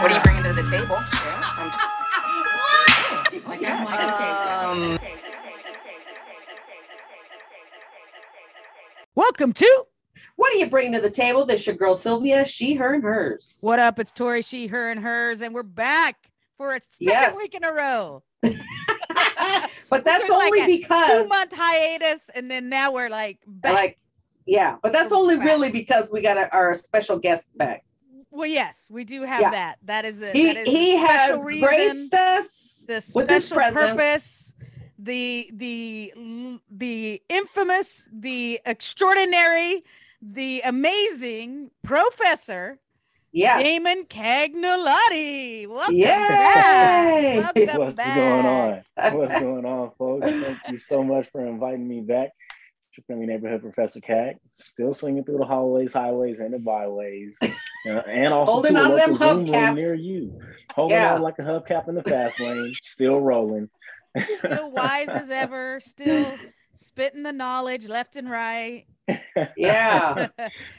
What are you bringing to the table? Um, Welcome to What Are you Bringing to the table? This your girl Sylvia, she, her, and hers. What Up? It's Tori, she, her, and hers, and we're back for a second Yes. week in a row. but that's took like only because Two month hiatus, and then now we're like back. like yeah, but that's We're only back. really because we got a, our special guest back. Well, yes, we do have Yeah. that. That is the He that is he special has reason, graced us the with his special presence. purpose, the the the infamous, the extraordinary, the amazing professor Yes. Damon Cagnolotti. Welcome Yay! back. Welcome What's back. going on? What's going on, folks? Thank you so much for inviting me back. Your friendly neighborhood Professor Cat, still swinging through the hallways, highways, and the byways, uh, and also Holding to a on them local Zoom room hubcaps. near you. Holding Yeah. on like a hubcap in the fast lane, still rolling. Still wise as ever, still spitting the knowledge left and right. Yeah.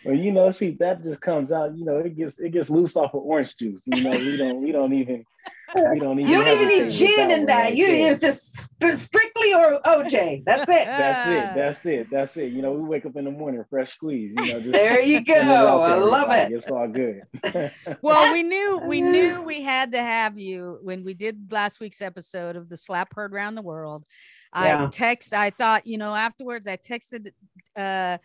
well, you know, see, that just comes out. You know, it gets it gets loose off of orange juice. You know, we don't we don't even we don't even. You don't even need gin in that. You there. it's just strictly or OJ. That's it. That's it. That's it. That's it. You know, we wake up in the morning, fresh squeeze. You know, just There you send it out go. to I love everybody. it. It's all good. well, we knew we knew we had to have you when we did last week's episode of the slap heard around the world. I Yeah. text, I thought, you know, afterwards I texted uh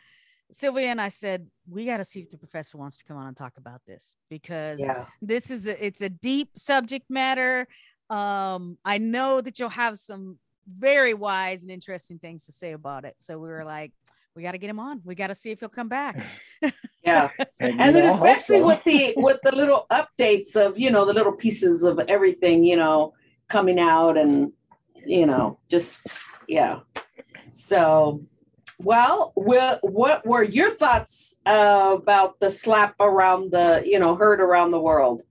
Sylvia and I said, we got to see if the professor wants to come on and talk about this because Yeah. this is a, it's a deep subject matter. Um, I know that you'll have some very wise and interesting things to say about it. So we were like, we got to get him on. We got to see if he'll come back. Yeah. And, and then know, I hope especially so. with the with the little updates of you know the little pieces of everything you know coming out and you know just yeah so well wha- what were your thoughts uh, about the slap around the you know heard around the world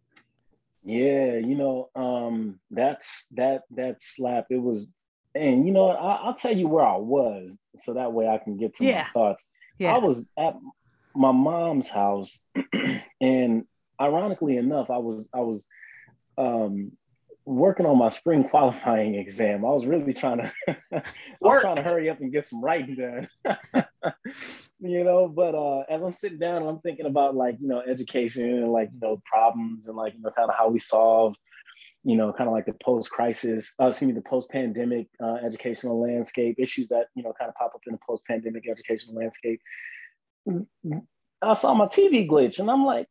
Yeah, you know, um, that's that that slap. It was, and you know, I, I'll tell you where I was, so that way I can get to Yeah. my thoughts. Yeah. I was at my mom's house, and ironically enough, I was I was um, working on my spring qualifying exam. I was really trying to I was trying to hurry up and get some writing done. you know, but uh, as I'm sitting down, I'm thinking about like you know education and like you know problems and like you know kind of how we solve you know, kind of like the post-crisis, uh, excuse me, the post-pandemic uh, educational landscape issues that you know kind of pop up in the post-pandemic educational landscape. I saw my TV glitch, and I'm like,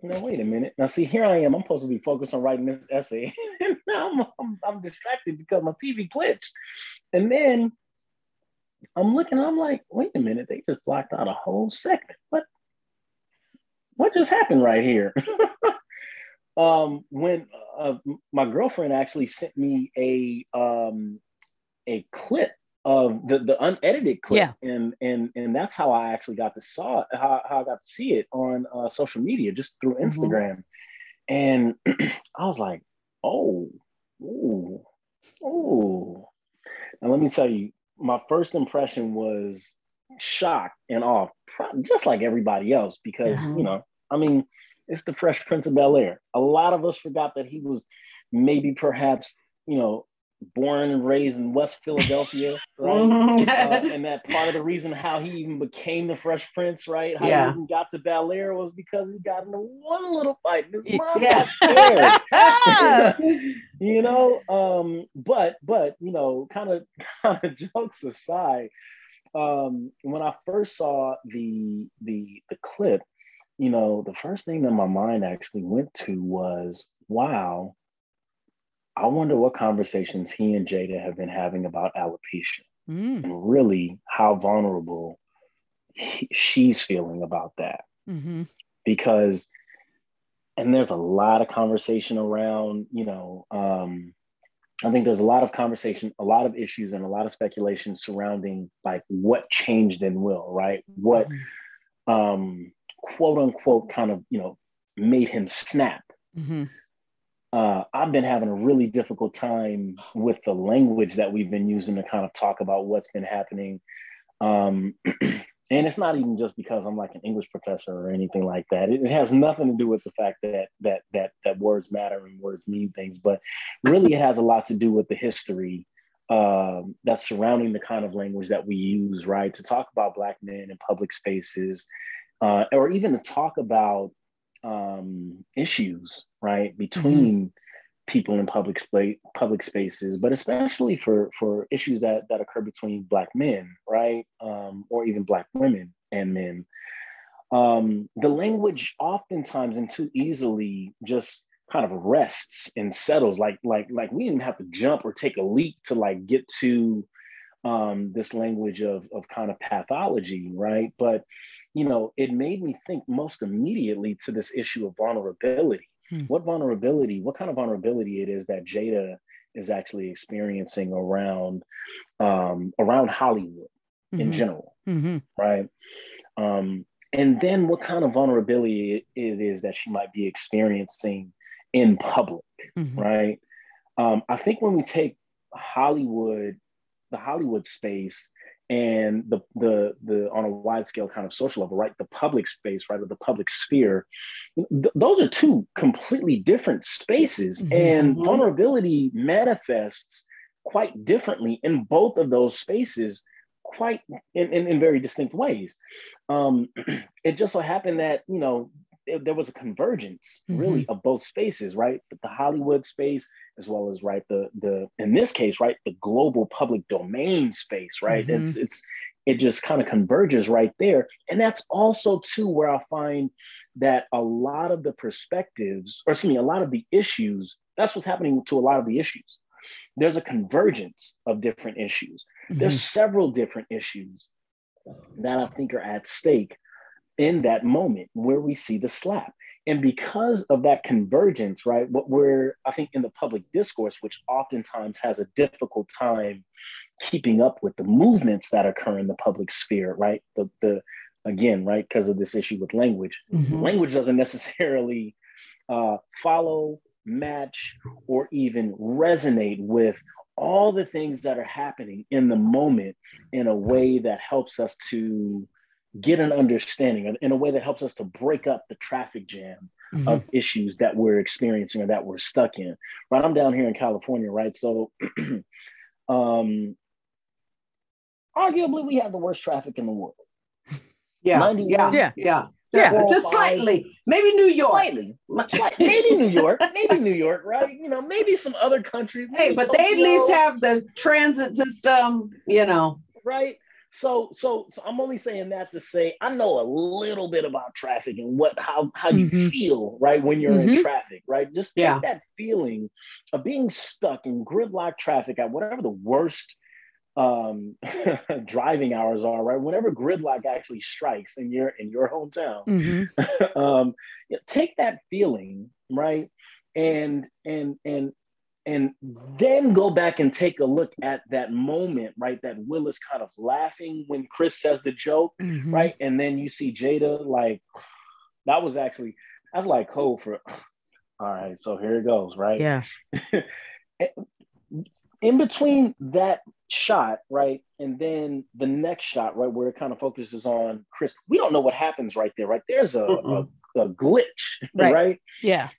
"Well, you know, wait a minute. Now, see, here I am. I'm supposed to be focused on writing this essay, and now I'm, I'm, I'm distracted because my TV glitched. And then I'm looking, I'm like, wait a minute, they just blocked out a whole segment. What? What just happened right here? um, when uh, my girlfriend actually sent me a um, a clip of the the unedited clip, Yeah. and and and that's how I actually got to saw it, how, how I got to see it on uh, social media, just through Instagram, and I was like, oh, ooh, ooh. Now let me tell you, my first impression was shock and awe, just like everybody else, because Yeah. you know, I mean, it's the Fresh Prince of Bel Air. A lot of us forgot that he was maybe perhaps, you know, born and raised in West Philadelphia, right? Mhm. uh, and that part of the reason how he even became the Fresh Prince, right? How Yeah. he even got to Bel Air was because he got into one little fight. and His mom Yeah. got scared. you know, um, but but you know, kind of kind of jokes aside, um, when I first saw the the the clip, you know, the first thing that my mind actually went to was, wow. I wonder what conversations he and Jada have been having about alopecia Mm, and really how vulnerable he, she's feeling about that hmm because and there's a lot of conversation around, you know, um, I think there's a lot of conversation, a lot of issues, and a lot of speculation surrounding like what changed in Will, right? What Mm-hmm. um, quote unquote kind of you know made him snap. Mm-hmm. Uh, I've been having a really difficult time with the language that we've been using to kind of talk about what's been happening. Um, and it's not even just because I'm like an English professor or anything like that. It, it has nothing to do with the fact that that that that words matter and words mean things, but really it has a lot to do with the history um, that's surrounding the kind of language that we use, right, to talk about Black men in public spaces, uh, or even to talk about um, issues, right, between people in public space, public spaces, but especially for for issues that that occur between Black men, right, um, or even Black women and men. Um, the language oftentimes and too easily just kind of rests and settles like like like we didn't have to jump or take a leap to like get to um, this language of of kind of pathology right but you know it made me think most immediately to this issue of vulnerability Hmm. what vulnerability what kind of vulnerability it is that jada is actually experiencing around um, around hollywood in Mhm. general Mm-hmm. right? Um, and then what kind of vulnerability it is that she might be experiencing in public, Mhm. right? Um, I think when we take Hollywood, the Hollywood space, and the the the on a wide scale kind of social level, right? The public space, right, or the public sphere, th- those are two completely different spaces, Mhm. and Mhm. vulnerability manifests quite differently in both of those spaces quite in, in, in very distinct ways. Um, it just so happened that, you know, there, there was a convergence really of both spaces, right? But the Hollywood space, as well as right, the the in this case, right, the global public domain space, right? Mhm. It's it's it just kind of converges right there. And that's also too where I find that a lot of the perspectives, or excuse me, a lot of the issues, that's what's happening to a lot of the issues. There's a convergence of different issues there's several different issues that I think are at stake in that moment where we see the slap. And because of that convergence, right, what we're, I think, in the public discourse, which oftentimes has a difficult time keeping up with the movements that occur in the public sphere, right? The, the again, right, because of this issue with language, Mhm. language doesn't necessarily uh, follow, match, or even resonate with all the things that are happening in the moment in a way that helps us to get an understanding, in a way that helps us to break up the traffic jam Mhm. of issues that we're experiencing or that we're stuck in. Right, I'm down here in California, right? So, um, arguably, we have the worst traffic in the world. Yeah, yeah, Yeah. yeah, Yeah. Just, just slightly. Maybe New York. Slightly, maybe New York, maybe New York, right? You know, maybe some other countries. Hey, maybe but they at least have the transit system, you know. right. So, so, so I'm only saying that to say I know a little bit about traffic and what how how you Mhm. feel right when you're in Mhm. traffic, right? Just take Yeah. that feeling of being stuck in gridlock traffic at whatever the worst um driving hours are right whenever gridlock actually strikes in your in your hometown Mhm. um, you know, take that feeling, right, and and and and then go back and take a look at that moment, right? That Will is kind of laughing when Chris says the joke, Mhm. right, and then you see Jada like that was actually that's like code for. All right, so here it goes, right? Yeah. in between that shot, right, and then the next shot, right, where it kind of focuses on Chris, we don't know what happens right there, right? There's a, a, a glitch, Right. right. Yeah.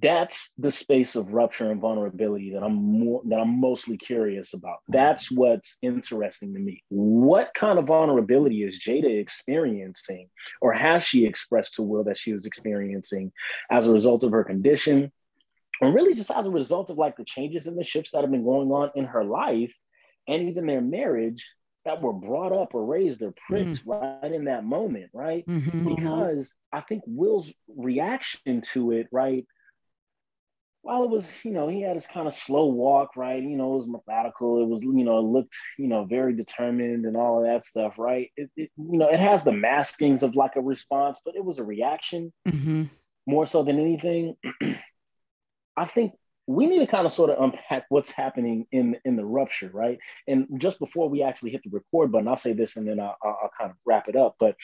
That's the space of rupture and vulnerability that I'm more that I'm mostly curious about. That's what's interesting to me. What kind of vulnerability is Jada experiencing, or has she expressed to Will that she was experiencing as a result of her condition, or really just as a result of like the changes and the shifts that have been going on in her life and even their marriage that were brought up or raised or pricked right in that moment, right? Mhm. Because I think Will's reaction to it, right? While it was, you know, he had his kind of slow walk, right? You know, it was methodical. It was, you know, it looked, you know, very determined and all of that stuff, right? It, it you know, it has the maskings of like a response, but it was a reaction Mhm. more so than anything, I think we need to kind of sort of unpack what's happening in in the rupture, right? And just before we actually hit the record button, I'll say this and then I'll, I'll kind of wrap it up. But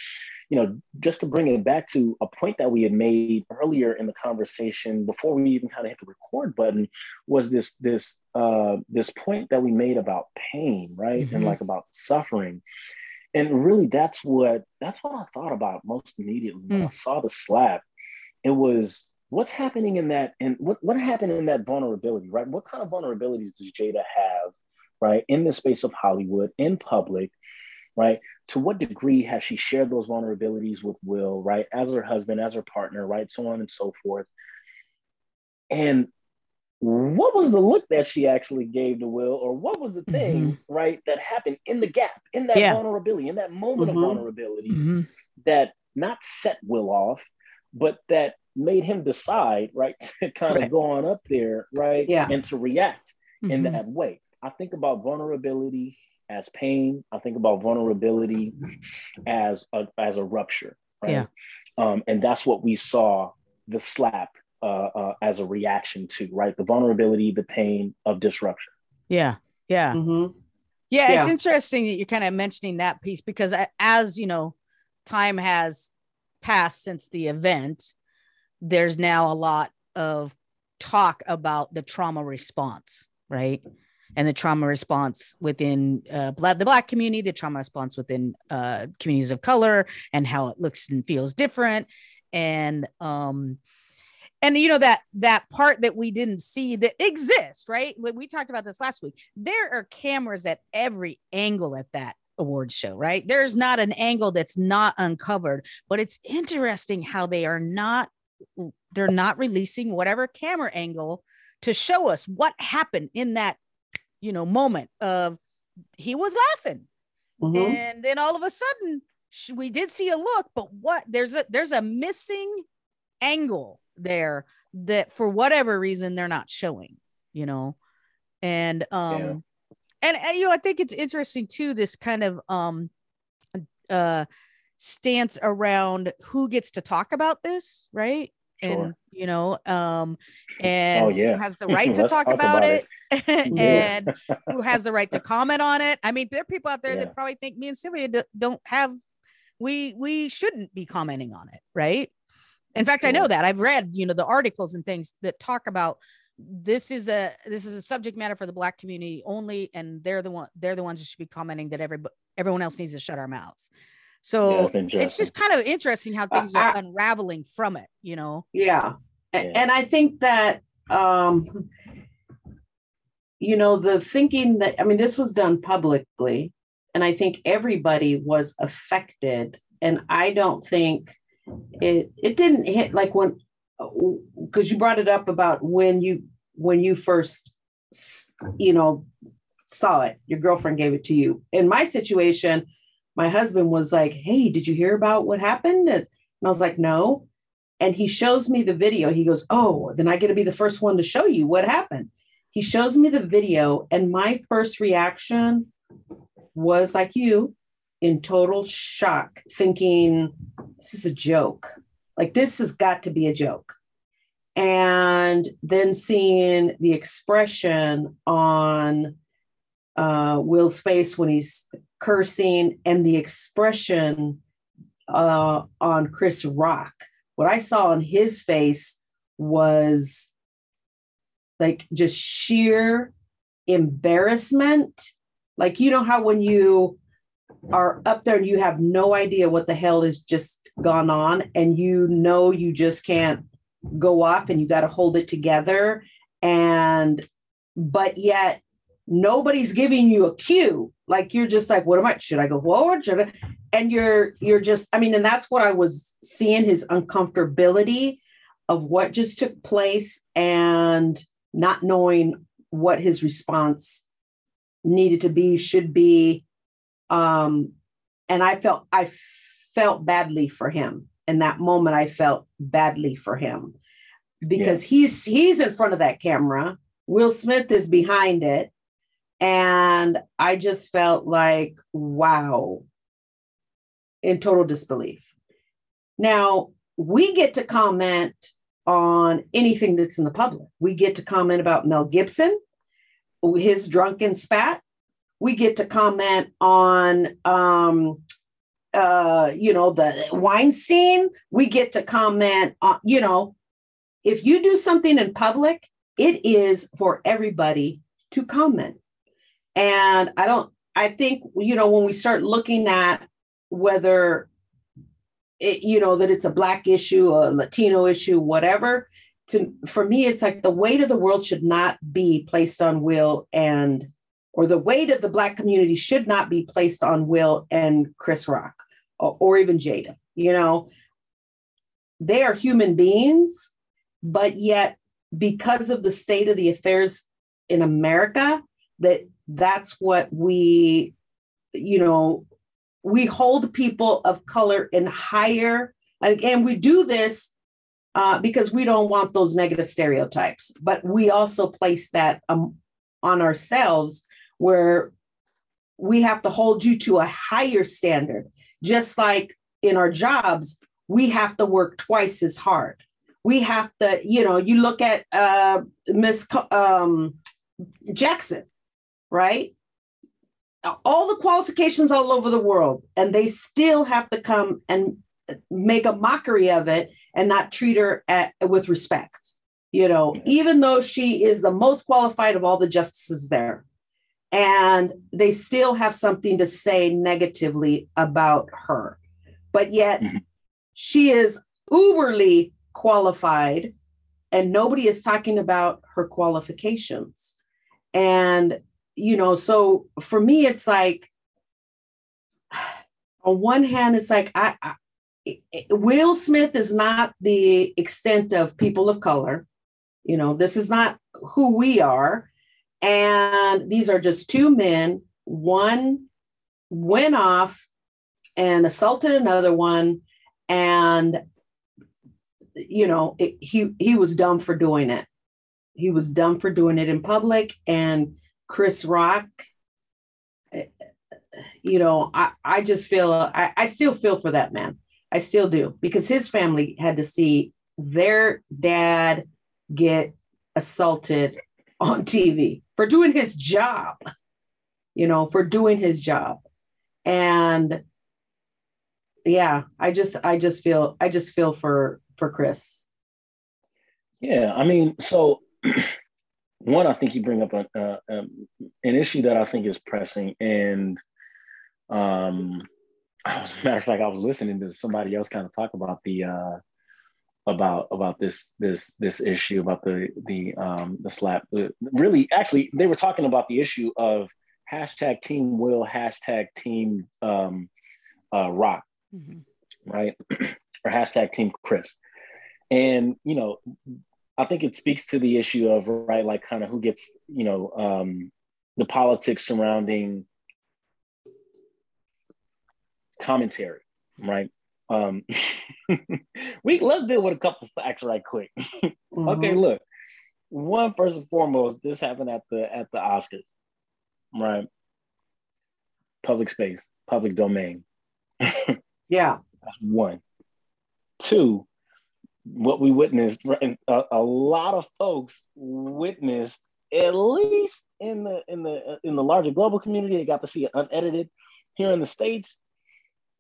you know, just to bring it back to a point that we had made earlier in the conversation before we even kind of hit the record button was this this uh, this point that we made about pain, right, mm-hmm. and like about suffering. And really, that's what that's what I thought about most immediately when mm. I saw the slap. It was what's happening in that and what, what happened in that vulnerability right what kind of vulnerabilities does jada have right in the space of hollywood in public right to what degree has she shared those vulnerabilities with will right as her husband as her partner right so on and so forth and what was the look that she actually gave to will or what was the thing mm-hmm. right that happened in the gap in that yeah. vulnerability in that moment mm-hmm. of vulnerability mm-hmm. that not set will off but that made him decide, right, to kind right. of go on up there, right, yeah. and to react mm-hmm. in that way. I think about vulnerability as pain. I think about vulnerability as a as a rupture, right? Yeah. Um, and that's what we saw the slap uh, uh, as a reaction to, right? The vulnerability, the pain of disruption. Yeah, yeah. Mm-hmm. yeah, yeah. It's interesting that you're kind of mentioning that piece because as you know, time has passed since the event there's now a lot of talk about the trauma response, right? And the trauma response within uh, the Black community, the trauma response within uh, communities of color, and how it looks and feels different. And um, and you know that that part that we didn't see that exists, right? We talked about this last week. There are cameras at every angle at that awards show, right? There's not an angle that's not uncovered, but it's interesting how they are not they're not releasing whatever camera angle to show us what happened in that you know moment of he was laughing mm-hmm. and then all of a sudden we did see a look but what there's a there's a missing angle there that for whatever reason they're not showing you know and um yeah. and, and you know i think it's interesting too this kind of um uh stance around who gets to talk about this, right? Sure. And you know, um, and oh, yeah. who has the right to talk, talk, about, about it, it. and who has the right to comment on it. I mean, there are people out there yeah. that probably think me and Sylvia don't have we we shouldn't be commenting on it, right? In fact, sure. I know that I've read, you know, the articles and things that talk about this is a this is a subject matter for the black community only and they're the one they're the ones that should be commenting that every everyone else needs to shut our mouths so yeah, it's just kind of interesting how things uh, are unraveling from it, you know? Yeah. yeah. And I think that, um, you know, the thinking that, I mean, this was done publicly, and I think everybody was affected. And I don't think it, it didn't hit like when, uh, because you brought it up about when you, when you first, you know, saw it, your girlfriend gave it to you. In my situation, my husband was like, Hey, did you hear about what happened? And I was like, No. And he shows me the video. He goes, Oh, then I get to be the first one to show you what happened. He shows me the video, and my first reaction was like you in total shock, thinking, This is a joke. Like, this has got to be a joke. And then seeing the expression on uh, Will's face when he's cursing and the expression uh, on Chris Rock. What I saw on his face was like just sheer embarrassment. Like, you know, how when you are up there and you have no idea what the hell has just gone on, and you know you just can't go off and you got to hold it together. And, but yet nobody's giving you a cue like you're just like what am i should i go forward should i and you're you're just i mean and that's what i was seeing his uncomfortability of what just took place and not knowing what his response needed to be should be. Um and i felt i felt badly for him. In that moment i felt badly for him. Because yeah. he's he's in front of that camera. Will smith is behind it. And I just felt like, wow, in total disbelief. Now, we get to comment on anything that's in the public. We get to comment about Mel Gibson, his drunken spat. We get to comment on, um, uh, you know, the Weinstein. We get to comment on, you know, if you do something in public, it is for everybody to comment. And I don't, I think, you know, when we start looking at whether it, you know, that it's a black issue, a Latino issue, whatever, to for me, it's like the weight of the world should not be placed on Will and or the weight of the black community should not be placed on Will and Chris Rock or, or even Jada. You know, they are human beings, but yet because of the state of the affairs in America, that that's what we, you know, we hold people of color in higher, and we do this uh, because we don't want those negative stereotypes, but we also place that um, on ourselves where we have to hold you to a higher standard. Just like in our jobs, we have to work twice as hard. We have to, you know, you look at uh, Miss um, Jackson, right? All the qualifications all over the world, and they still have to come and make a mockery of it and not treat her at, with respect. You know, even though she is the most qualified of all the justices there, and they still have something to say negatively about her. But yet mm-hmm. she is uberly qualified, and nobody is talking about her qualifications. And, you know, so for me, it's like, on one hand, it's like, I, I Will Smith is not the extent of people of color. You know, this is not who we are. And these are just two men. One went off and assaulted another one. And, you know, it, he, he was dumb for doing it. He was dumb for doing it in public. And Chris Rock, eh, you know, I, I just feel, I, I still feel for that man. I still do because his family had to see their dad get assaulted on TV for doing his job, you know, for doing his job. And yeah, I just I just feel I just feel for for Chris. Yeah, I mean, so one, I think you bring up a, uh, um, an issue that I think is pressing, and um, as a matter of fact, I was listening to somebody else kind of talk about the uh, about about this this this issue about the the um, the slap. Really, actually, they were talking about the issue of hashtag Team Will hashtag Team um, uh, Rock, mm-hmm. right, or hashtag Team Chris, and you know, I think it speaks to the issue of right, like kind of who gets you know um, the politics surrounding commentary, right? Um, we let's deal with a couple facts right quick. mm-hmm. Okay, look. One first and foremost, this happened at the at the Oscars, right? Public space, public domain. yeah, that's one. Two, what we witnessed, right? a, a lot of folks witnessed at least in the in the in the larger global community, they got to see it unedited. Here in the states,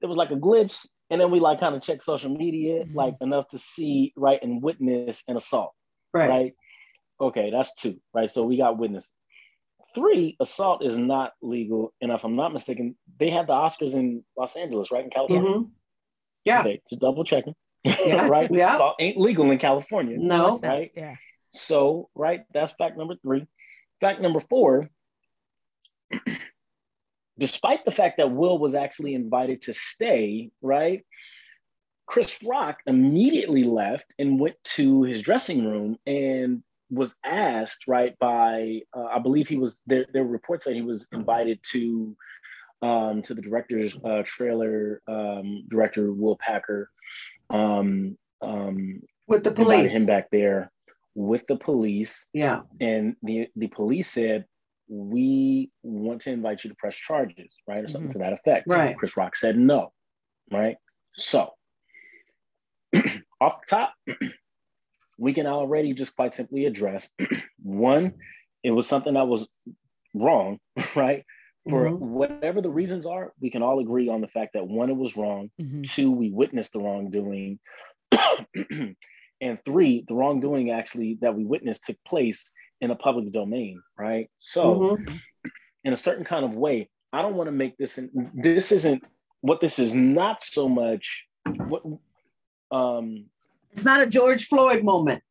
it was like a glitch. And then we like kind of check social media, mm-hmm. like enough to see, right, and witness an assault. Right. Right. Okay, that's two, right? So we got witness. Three, assault is not legal. And if I'm not mistaken, they had the Oscars in Los Angeles, right? In California. Mm-hmm. Yeah. Okay, just double checking. Yeah. right? Yeah. Assault ain't legal in California. No. Right. Yeah. So, right, that's fact number three. Fact number four, despite the fact that Will was actually invited to stay, right? Chris Rock immediately left and went to his dressing room and was asked, right, by uh, I believe he was there. There were reports that he was invited to um, to the director's uh, trailer um, director Will Packer um, um, with the police. him back there with the police. Yeah, and the the police said we want to invite you to press charges, right? Or something mm-hmm. to that effect. Right. So Chris Rock said no, right? So off the top, we can already just quite simply address one, it was something that was wrong, right? For Mhm. whatever the reasons are, we can all agree on the fact that one, it was wrong. Mhm. Two, we witnessed the wrongdoing. and three, the wrongdoing actually that we witnessed took place in a public domain, right? So, Mhm. in a certain kind of way, I don't want to make this, this isn't what this is not so much what, um, It's not a George Floyd moment.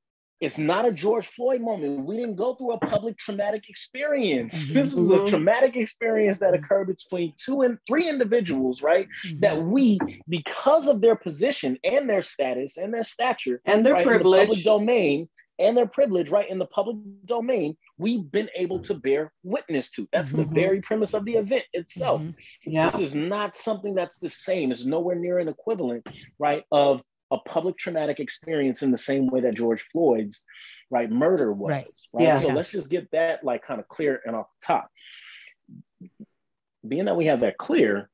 It's not a George Floyd moment. We didn't go through a public traumatic experience. Mhm. This is a Mhm. traumatic experience that occurred between two and three individuals, right? Mhm. That we, because of their position and their status and their stature, And their right, in the public privilege. domain and their privilege, right, in the public domain, we've been able to bear witness to. That's Mhm. the very premise of the event itself. Mhm. Yeah. This is not something that's the same. It's nowhere near an equivalent, right, of a public traumatic experience in the same way that George Floyd's right murder was. Right. Right. Yes. So Yeah. let's just get that like kind of clear and off the top. Being that we have that clear,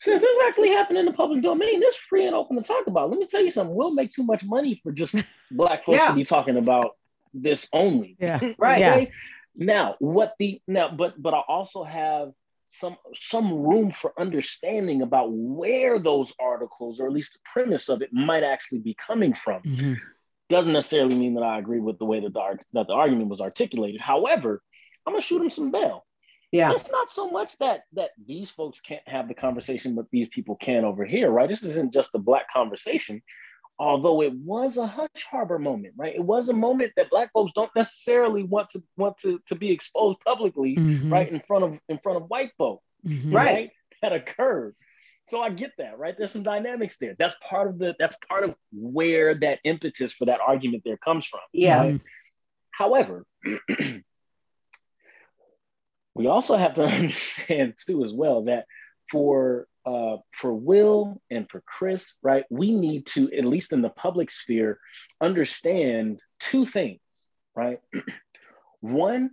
since this actually happened in the public domain, this free and open to talk about. Let me tell you something. We'll make too much money for just black folks Yeah. to be talking about this only. Yeah. Right. Yeah. Now, what the now, but but I also have some some room for understanding about where those articles, or at least the premise of it, might actually be coming from. Mhm. Doesn't necessarily mean that I agree with the way that the that the argument was articulated. However, I'm gonna shoot him some bail. Yeah. It's not so much that that these folks can't have the conversation, but these people can over here, right? This isn't just a black conversation, although it was a hush harbor moment, right? It was a moment that black folks don't necessarily want to want to, to be exposed publicly, Mhm. right, in front of in front of white folk, Mhm. Right. That occurred. So I get that, right? There's some dynamics there. That's part of the that's part of where that impetus for that argument there comes from. Yeah. Mhm. However, we also have to understand too as well that for uh, for Will and for Chris, right, we need to at least in the public sphere understand two things, right? One,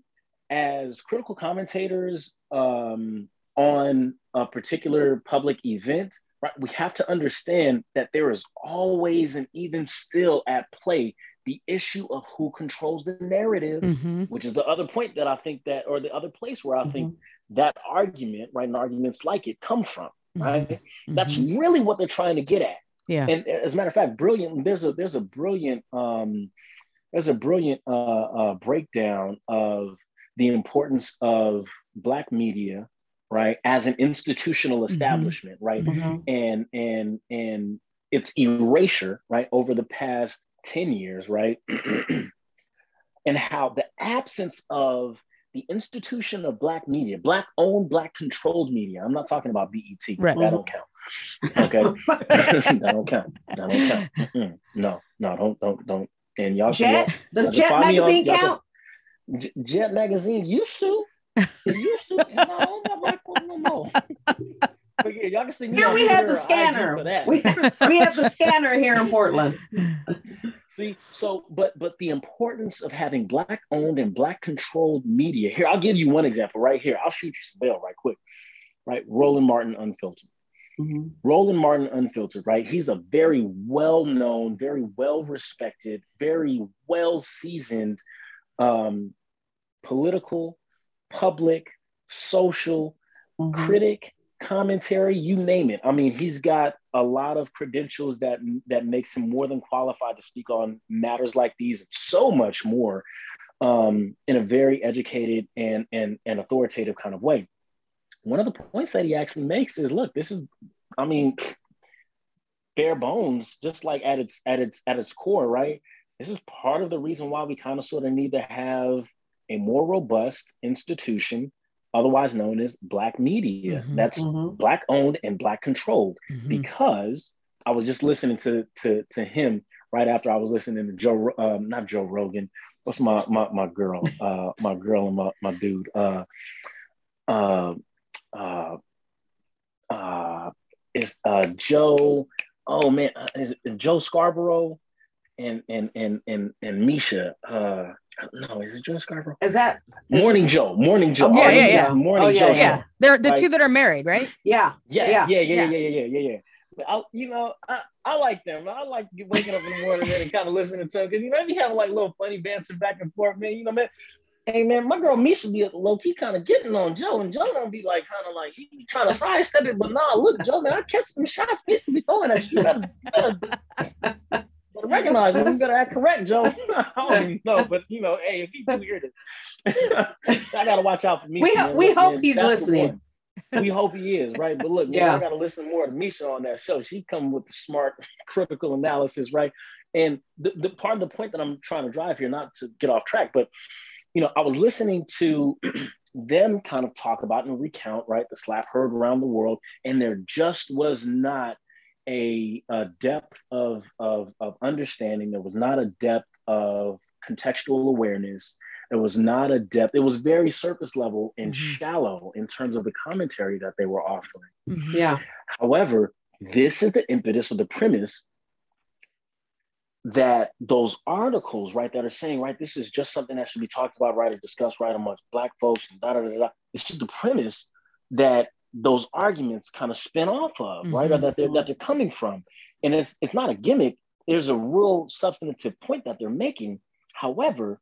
as critical commentators um, on a particular public event, right, we have to understand that there is always and even still at play the issue of who controls the narrative, Mhm. which is the other point that I think that, or the other place where I think that argument, right, and arguments like it come from, right? Mhm. That's Mhm. really what they're trying to get at. yeah. And as a matter of fact, brilliant. There's a there's a brilliant um, there's a brilliant uh, uh, breakdown of the importance of Black media, right, as an institutional establishment, right, Mhm. and and and its erasure, right, over the past ten years, right, and how the absence of the institution of Black media, Black owned, Black controlled media. I'm not talking about BET. Right. That don't mm-hmm. count. Okay. that don't count. That don't count. Mm-mm. No, no, don't, don't, don't. And y'all should Jet? Does y'all Jet can find me on- magazine y'all count? J- Jet magazine used to. It used to. It's not on that black no more. But yeah, y'all can see me. Here we have the Twitter or IG scanner. We, we have the scanner here in Portland. See, so but but the importance of having black owned and black controlled media. Here, I'll give you one example right here. I'll shoot you some bail right quick. Right, Roland Martin Unfiltered. Mhm. Roland Martin Unfiltered, right? He's a very well known, very well respected, very well seasoned um, political, public, social Mhm. critic, commentary, you name it. I mean, he's got a lot of credentials that that makes him more than qualified to speak on matters like these so much more um, in a very educated and, and, and authoritative kind of way. One of the points that he actually makes is, look, this is, I mean, bare bones, just like at its at its at its core, right? This is part of the reason why we kind of sort of need to have a more robust institution, otherwise known as Black media, Mhm. that's Mhm. Black owned and Black controlled. Mhm. Because I was just listening to to to him right after I was listening to Joe, um, not Joe Rogan. What's my my my girl, uh, my girl and my my dude, uh, uh, uh, uh, is uh Joe. Oh man, uh, is it Joe Scarborough and and and and and Misha? Uh, no, is it Joe Scarborough? Is that? is Morning Joe, Morning Joe. Oh, yeah, yeah, yeah. Morning Oh, yeah, Joe. yeah. Yeah, they're the Right. two that are married, right? Yeah. Yes, Yeah. yeah, yeah, yeah, Yeah. yeah, yeah, yeah, yeah, yeah. I, you know, I, I like them. I like waking up in the morning and kind of listening to them because you know they have like little funny banter back and forth, man. You know, man. Hey man, my girl Misha be low key kind of getting on Joe, and Joe don't be like kind of like he be trying to sidestep it, but nah, look, Joe, man, I catch some shots Misha be throwing at you. You better, better, better recognize me. You better act correct, Joe. I don't even know, but you know, hey, if he do hear this, I gotta watch out for me. We, we hope he's listening we hope he is, right? But look, yeah. I got to listen more to Misha on that show. She come with the smart, critical analysis, right? And the, the part of the point that I'm trying to drive here, not to get off track, but you know, I was listening to them kind of talk about and recount, right, the slap heard around the world, and there just was not a, a depth of, of of understanding. There was not a depth of contextual awareness it was not a depth. It was very surface level and mm-hmm. shallow in terms of the commentary that they were offering. Mm-hmm. Yeah. However, this is the impetus or the premise that those articles, right, that are saying, right, this is just something that should be talked about, right, or discussed, right, amongst Black folks and da da da da. It's just the premise that those arguments kind of spin off of, mm-hmm. right, or that they're that they're coming from, and it's it's not a gimmick. There's a real substantive point that they're making. However,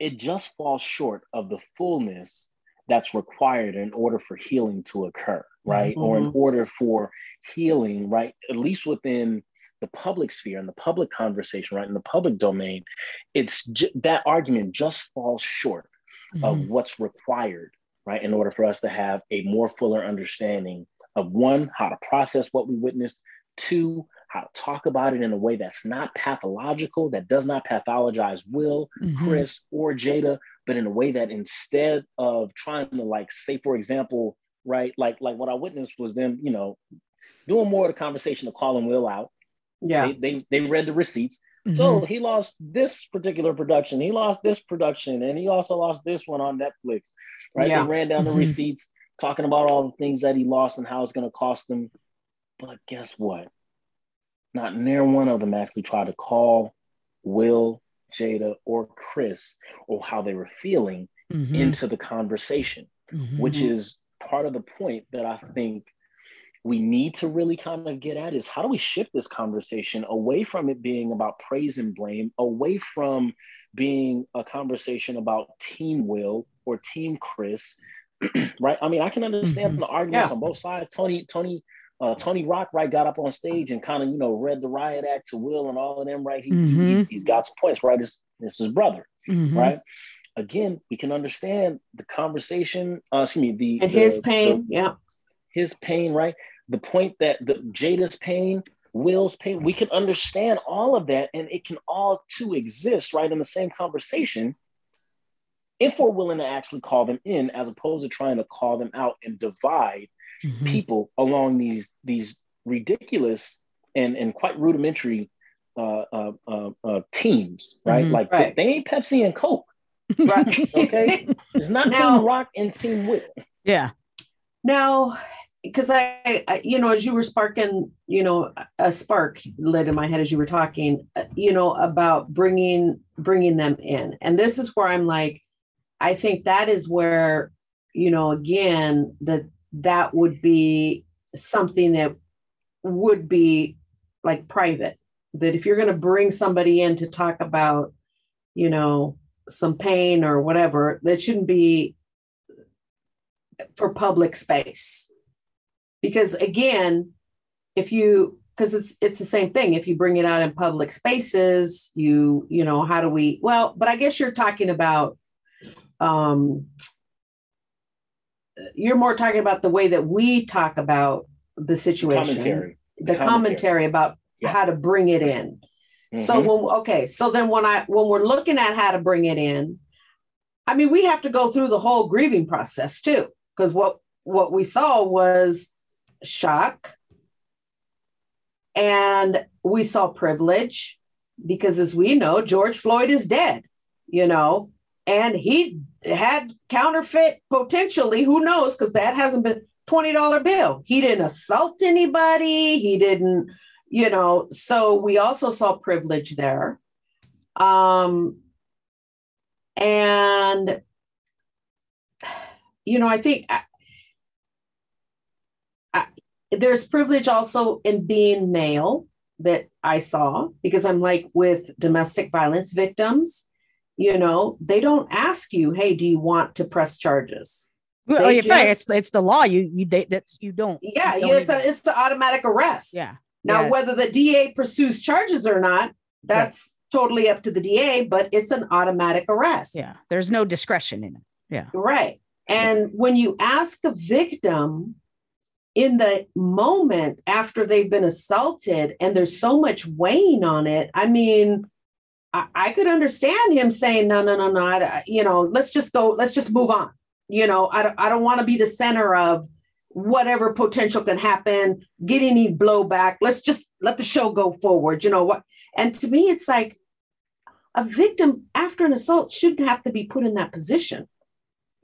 it just falls short of the fullness that's required in order for healing to occur, right? Mm-hmm. Or in order for healing, right? At least within the public sphere and the public conversation, right? In the public domain, it's j- that argument just falls short mm-hmm. of what's required, right? In order for us to have a more fuller understanding of one, how to process what we witnessed, two, how to talk about it in a way that's not pathological, that does not pathologize Will, mm-hmm. Chris, or Jada, but in a way that instead of trying to like say, for example, right, like like what I witnessed was them, you know, doing more of the conversation of calling Will out. Yeah. They they, they read the receipts. Mm-hmm. So he lost this particular production, he lost this production, and he also lost this one on Netflix. Right. Yeah. They ran down the mm-hmm. receipts, talking about all the things that he lost and how it's going to cost them. But guess what? Not near one of them actually tried to call Will, Jada, or Chris or how they were feeling mm-hmm. into the conversation, mm-hmm. which is part of the point that I think we need to really kind of get at is how do we shift this conversation away from it being about praise and blame, away from being a conversation about team Will or team Chris, right? I mean, I can understand mm-hmm. the arguments yeah. on both sides. Tony, Tony uh, Tony Rock right got up on stage and kind of you know read the riot act to Will and all of them right. He, mm-hmm. he's, he's got some points right. This is brother mm-hmm. right. Again, we can understand the conversation. Uh, excuse me, the and the, his pain. The, yeah, his pain. Right. The point that the Jada's pain, Will's pain. We can understand all of that, and it can all too exist right in the same conversation if we're willing to actually call them in as opposed to trying to call them out and divide mm-hmm. people along these these ridiculous and and quite rudimentary uh, uh, uh, uh teams, right? Mm-hmm. Like right. They, they, ain't Pepsi and Coke, right? okay, it's not now, Team Rock and Team Will. Yeah. Now, because I, I, you know, as you were sparking, you know, a spark lit in my head as you were talking, uh, you know, about bringing bringing them in, and this is where I'm like, I think that is where, you know, again, that that would be something that would be like private. That if you're going to bring somebody in to talk about you know some pain or whatever that shouldn't be for public space because again if you because it's it's the same thing if you bring it out in public spaces you you know how do we well but i guess you're talking about um you're more talking about the way that we talk about the situation, commentary. the, the commentary. commentary. about yeah. how to bring it in. Mm-hmm. So when okay, so then when I when we're looking at how to bring it in, I mean we have to go through the whole grieving process too, because what what we saw was shock, and we saw privilege, because as we know, George Floyd is dead. You know, and he had counterfeit potentially who knows because that hasn't been $20 bill. He didn't assault anybody. He didn't you know so we also saw privilege there. Um and you know i think there's privilege also in being male that I saw because I'm like with domestic violence victims, you know, they don't ask you, hey, do you want to press charges? Well, They oh, you're right. just- It's it's the law. You you they, that's you don't. Yeah, you don't it's, even- a, it's the automatic arrest. yeah. Now, yeah. whether the DA pursues charges or not, that's totally up to the DA, but it's an automatic arrest. Yeah. There's no discretion in it. Yeah. Right. And when you ask a victim in the moment after they've been assaulted and there's so much weighing on it, I mean, I, I could understand him saying, no, no, no, no, I, you know, let's just go, let's just move on. You know, I I don't want to be the center of whatever potential can happen, get any blowback. Let's just let the show go forward. You know what? And to me, it's like a victim after an assault shouldn't have to be put in that position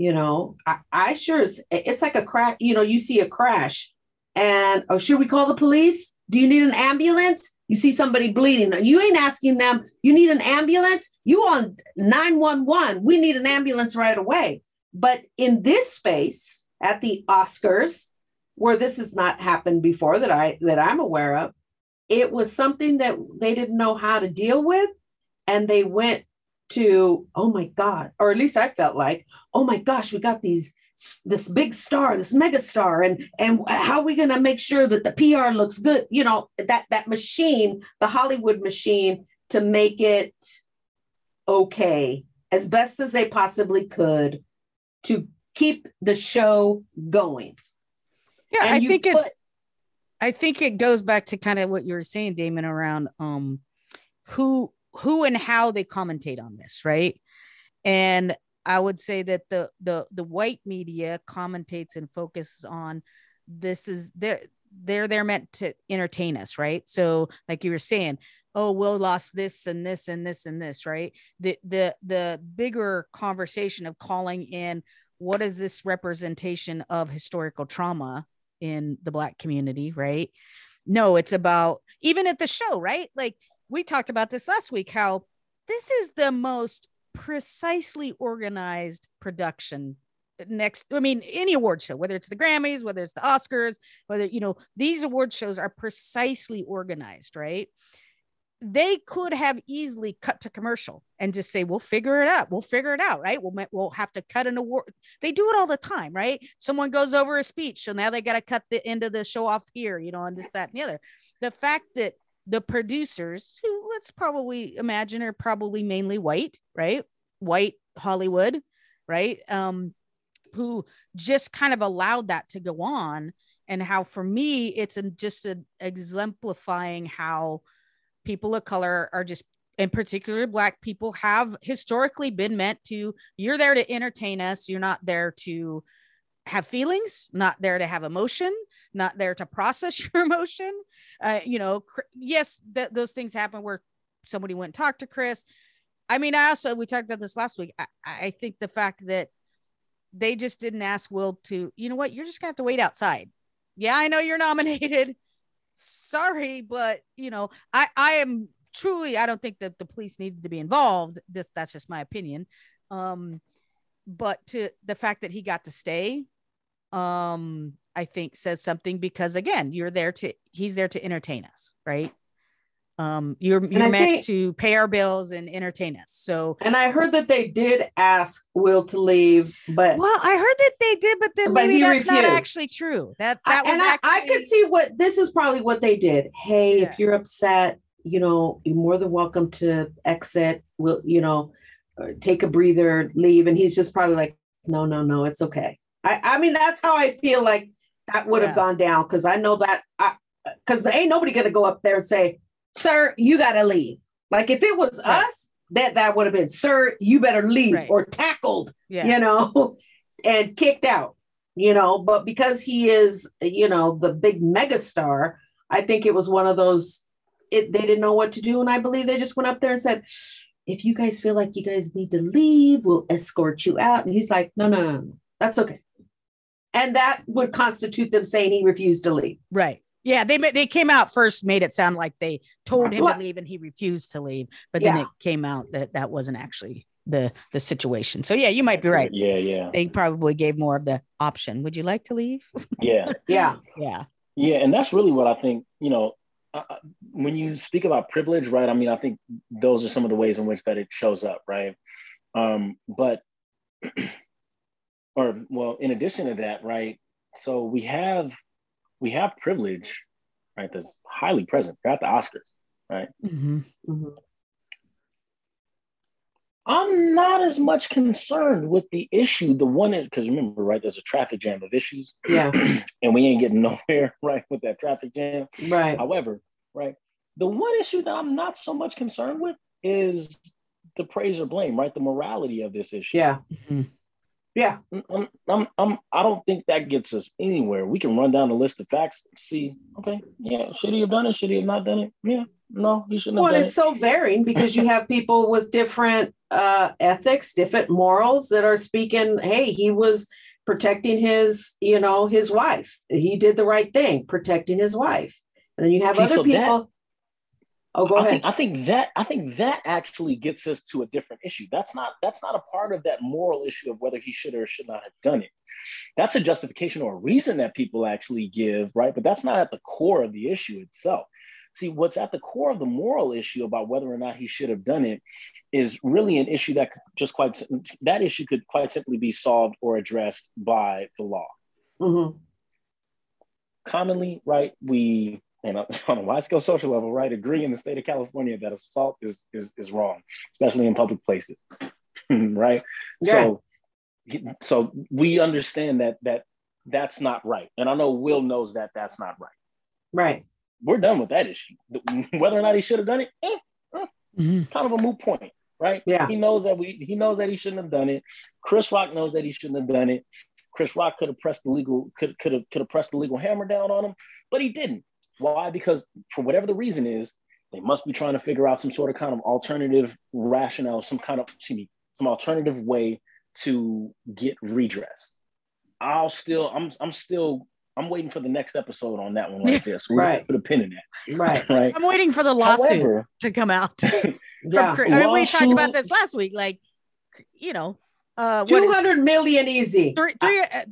you know i, I sure is it's like a crack you know you see a crash and oh should we call the police? Do you need an ambulance? You see somebody bleeding. You ain't asking them you need an ambulance? You on 911 we need an ambulance right away. But in this space at the oscars where this has not happened before that i that i'm aware of it was something that they didn't know how to deal with and they went to oh my god or at least i felt like oh my gosh we got these this big star this mega star and and how are we going to make sure that the pr looks good? You know that that machine the hollywood machine to make it okay as best as they possibly could to keep the show going. Yeah, And I think put- it's I think it goes back to kind of what you were saying, Damon, around um who who and how they commentate on this, right? And I would say that the the the white media commentates and focuses on this is they're they're they're meant to entertain us, right? So like you were saying, oh, Will lost this and this and this and this, right? The the the bigger conversation of calling in what is this representation of historical trauma in the black community, right? No, it's about even at the show, right? Like we talked about this last week how this is the most precisely organized production next i mean any award show whether it's the grammys whether it's the oscars whether you know these award shows are precisely organized right? They could have easily cut to commercial and just say we'll figure it out. We'll figure it out right? We'll we'll have to cut an award they do it all the time right? Someone goes over a speech so now they got to cut the end of the show off here you know and this that and the other. The fact that the producers who let's probably imagine are probably mainly white right? White hollywood right? Um who just kind of allowed that to go on and how for me it's an, just an exemplifying how people of color are just in particular black people have historically been meant to you're there to entertain us you're not there to have feelings not there to have emotion not there to process your emotion uh, you know yes th- those things happen where somebody went and talked to chris. I mean i also we talked about this last week. I, I think the fact that they just didn't ask will to you know what? You're just gonna have to wait outside. Yeah i know you're nominated. Sorry but you know i i am truly i don't think that the police needed to be involved. This that's just my opinion. Um but to the fact that he got to stay um i think says something because again you're there to he's there to entertain us right um you're you're I meant think- to pay our bills and entertain us so and i heard that they did ask will to leave but well i heard that they did but then But maybe that's not actually true that I- that was and I, I could see what this is probably what they did. Hey, Yeah. if you're upset, you know, you're more than welcome to exit. We'll, you know, take a breather, leave. And he's just probably like, no, no, no, it's okay. I, I mean, that's how I feel like that would have Yeah. gone down because I know that I because ain't nobody gonna go up there and say, sir, you gotta leave. Like if it was Right. us, that that would have been, sir, you better leave Right. or tackled yeah you know, and kicked out, you know. But because he is, you know, the big megastar, I think it was one of those. It they didn't know what to do, and I believe they just went up there and said, "If you guys feel like you guys need to leave, we'll escort you out." And he's like, "No, no, no, no. that's okay." And that would constitute them saying he refused to leave. Right. Yeah, they they came out first, made it sound like they told him Well- to leave and he refused to leave, but then Yeah. it came out that that wasn't actually the the situation. So yeah, you might be right. Yeah, yeah, They probably gave more of the option. Would you like to leave? yeah, Yeah, yeah. Yeah, and that's really what I think. You know, uh, uh, when you speak about privilege, right? I mean, I think those are some of the ways in which that it shows up, right? Um, but, or well, in addition to that, right? So we have we have privilege, right? That's highly present. We're at the Oscars, right? Mm-hmm. Mhm. I'm not as much concerned with the issue. The one is because remember, right? There's a traffic jam of issues, Yeah, and we ain't getting nowhere, right, with that traffic jam. right. However, right, the one issue that I'm not so much concerned with is the praise or blame, right? The morality of this issue. Yeah. Mhm. Yeah. I'm, I'm, I'm, I don't think that gets us anywhere. We can run down the list of facts, see, okay, yeah, should he have done it? Should he have not done it? Yeah, no, he shouldn't have Well, it's it. so varying because you have people with different uh, ethics, different morals that are speaking, hey, he was protecting his, you know, his wife. He did the right thing, protecting his wife. And then you have See, other so people. Oh, go I ahead. think, I think that I think that actually gets us to a different issue. That's not that's not a part of that moral issue of whether he should or should not have done it. That's a justification or a reason that people actually give, right? But that's not at the core of the issue itself. See, what's at the core of the moral issue about whether or not he should have done it is really an issue that could just quite that issue could quite simply be solved or addressed by the law Mhm. commonly, right, we and on a wide scale social level, right, agree in the state of California that assault is is, is wrong, especially in public places, right? So, so we understand that that that's not right, and I know Will knows that that's not right. Right. We're done with that issue. Whether or not he should have done it, eh, Mhm. kind of a moot point, right? Yeah. He knows that we he knows that he shouldn't have done it. Chris Rock knows that he shouldn't have done it. Chris Rock could have pressed the legal could could have could have pressed the legal hammer down on him, but he didn't. Why? Because for whatever the reason is, they must be trying to figure out some sort of kind of alternative rationale, some kind of excuse me, some alternative way to get redress. I'll still I'm I'm still I'm waiting for the next episode on that one right there. So we're Right. put a pin in that. Right. Right. I'm waiting for the lawsuit However, to come out. from Yeah. Chris. I mean, we talked about this last week. Like, you know, uh, what is 200 million easy. three, three, uh,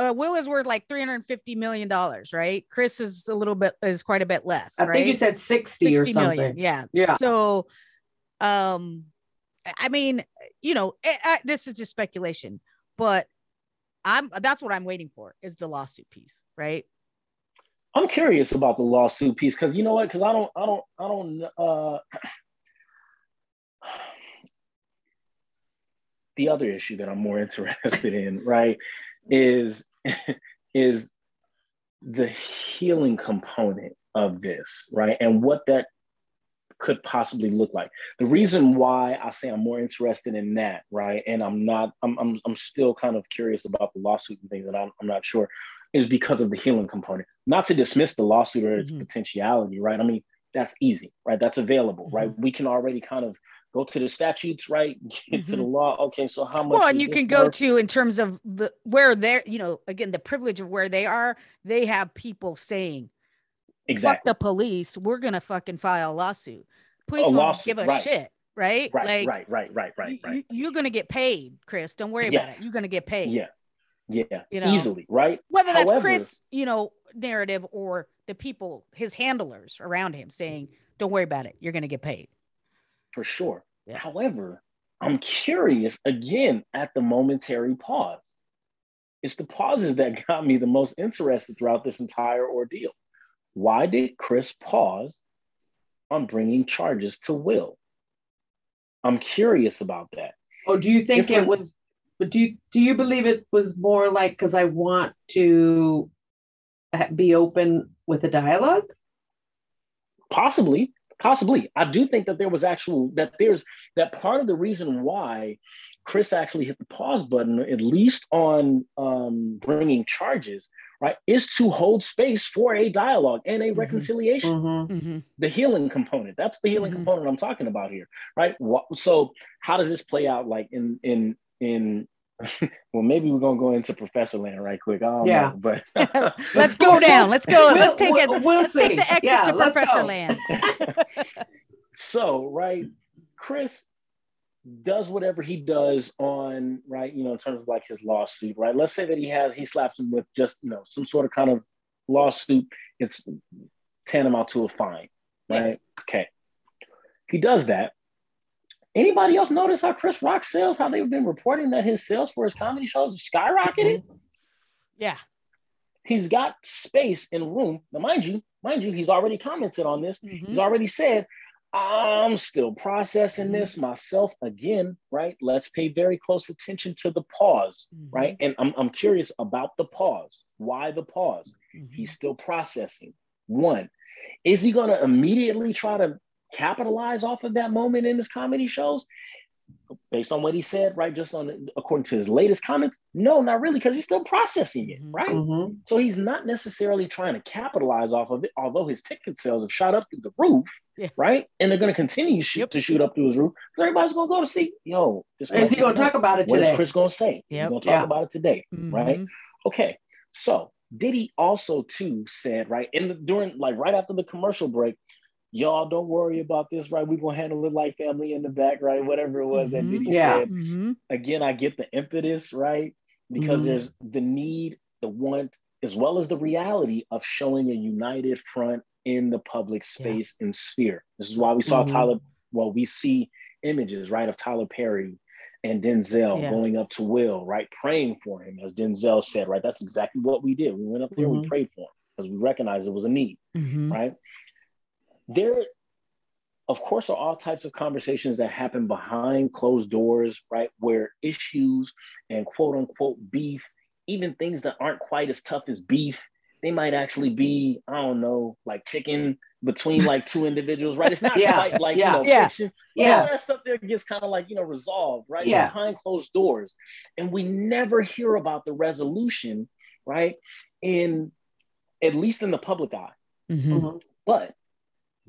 uh, Will is worth like 350 million dollars, right? Chris is a little bit is quite a bit less. I think you said 60 or something. million. Yeah. Yeah. So, um, I mean, you know, eh, eh, this is just speculation, but I'm that's what I'm waiting for is the lawsuit piece, right? I'm curious about the lawsuit piece because you know what? Because I don't, I don't, I don't. Uh, the other issue that I'm more interested in, right, is is the healing component of this, right, and what that could possibly look like. The reason why I say I'm more interested in that, right, and I'm not, I'm, I'm, I'm still kind of curious about the lawsuit and things, and I'm, I'm not sure, is because of the healing component. Not to dismiss the lawsuit or its Mhm. potentiality, right? I mean, that's easy, right? That's available, right? We can already kind of go to the statutes, right? Get to the mm-hmm. law. Okay, so how much? well and you can go worth? to in terms of the where they're you know again the privilege of where they are they have people saying fuck the police we're gonna fucking file a lawsuit police A won't lawsuit, give a right. shit right Right, like right, right, right, right, right. you, are gonna get paid chris don't worry about it you're gonna get paid Yeah, yeah, You know? easily, right? whether that's However- chris you know narrative or the people his handlers around him saying don't worry about it you're gonna get paid for sure. Yeah. However, I'm curious again at the momentary pause. It's the pauses that got me the most interested throughout this entire ordeal. Why did Chris pause on bringing charges to Will? I'm curious about that. Or do you think it was, but do you, do you believe it was more like, because I want to be open with a dialogue? Possibly, possibly. I do think that there was actual, that there's, that part of the reason why Chris actually hit the pause button, at least on um, bringing charges, right, is to hold space for a dialogue and a Mhm. reconciliation. Mhm. Mm-hmm. The healing component. That's the healing Mhm. component I'm talking about here, right? So, how does this play out, like in in in? well, maybe we're gonna go into Professor Land right quick. I don't Yeah. know, but uh, let's go down let's go We'll- let's take we'll- it we'll let's take the exit Yeah, to professor go. land so right chris does whatever he does on right you know in terms of like his lawsuit right let's say that he has he slaps him with just you know some sort of kind of lawsuit, it's tantamount to a fine, right? Okay. He does that. Anybody else notice how Chris Rock sales, how they've been reporting that his sales for his comedy shows have skyrocketed? Yeah. He's got space and room. Now, mind you, mind you, he's already commented on this. Mhm. He's already said, I'm still processing Mm-hmm. this myself again, right? Let's pay very close attention to the pause, Mhm. right? And I'm, I'm curious about the pause. Why the pause? Mhm. He's still processing. One, is he going to immediately try to capitalize off of that moment in his comedy shows? Based on what he said, right? Just on according to his latest comments, no, not really, because he's still processing it, Mhm. right? Mhm. So he's not necessarily trying to capitalize off of it, although his ticket sales have shot up through the roof, Yeah. right? And they're going to continue shoot, Yep. to shoot up through his roof. So everybody's going to go to see, yo, just Is he going to talk about it What is today? Chris going to say? He's going to talk Yeah. about it today, right? Mhm. Okay, so Diddy also too said right in the during like right after the commercial break, y'all don't worry about this, right? We're gonna handle it like family in the back, right? Whatever it was that Mhm. Diddy Yeah. said. Mhm. Again, I get the impetus, right? Because Mhm. there's the need, the want, as well as the reality of showing a united front in the public space and sphere. This is why we saw Mhm. Tyler. Well, we see images, right, of Tyler Perry and Denzel Yeah. going up to Will, right, praying for him, as Denzel said, right. That's exactly what we did. We went up there, we Mhm. prayed for him because we recognized it was a need, Mhm. right? There, of course, are all types of conversations that happen behind closed doors, right, where issues and quote unquote beef, even things that aren't quite as tough as beef, they might actually be, I don't know, like chicken between like two individuals, right? It's not Yeah, quite like yeah. you know, Yeah. fiction. But Yeah. all that stuff there gets kind of like you know resolved, right? Yeah. Behind closed doors, and we never hear about the resolution, right? In at least in the public eye. Mhm. Mhm. But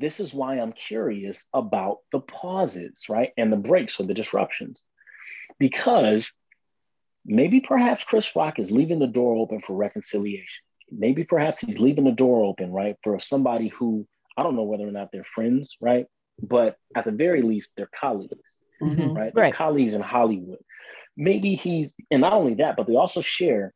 this is why I'm curious about the pauses, right? And the breaks or the disruptions. Because maybe perhaps Chris Rock is leaving the door open for reconciliation. Maybe perhaps he's leaving the door open, right? For somebody who I don't know whether or not they're friends, right? But at the very least, they're colleagues, Mhm. right? They're Right. colleagues in Hollywood. Maybe he's, and not only that, but they also share,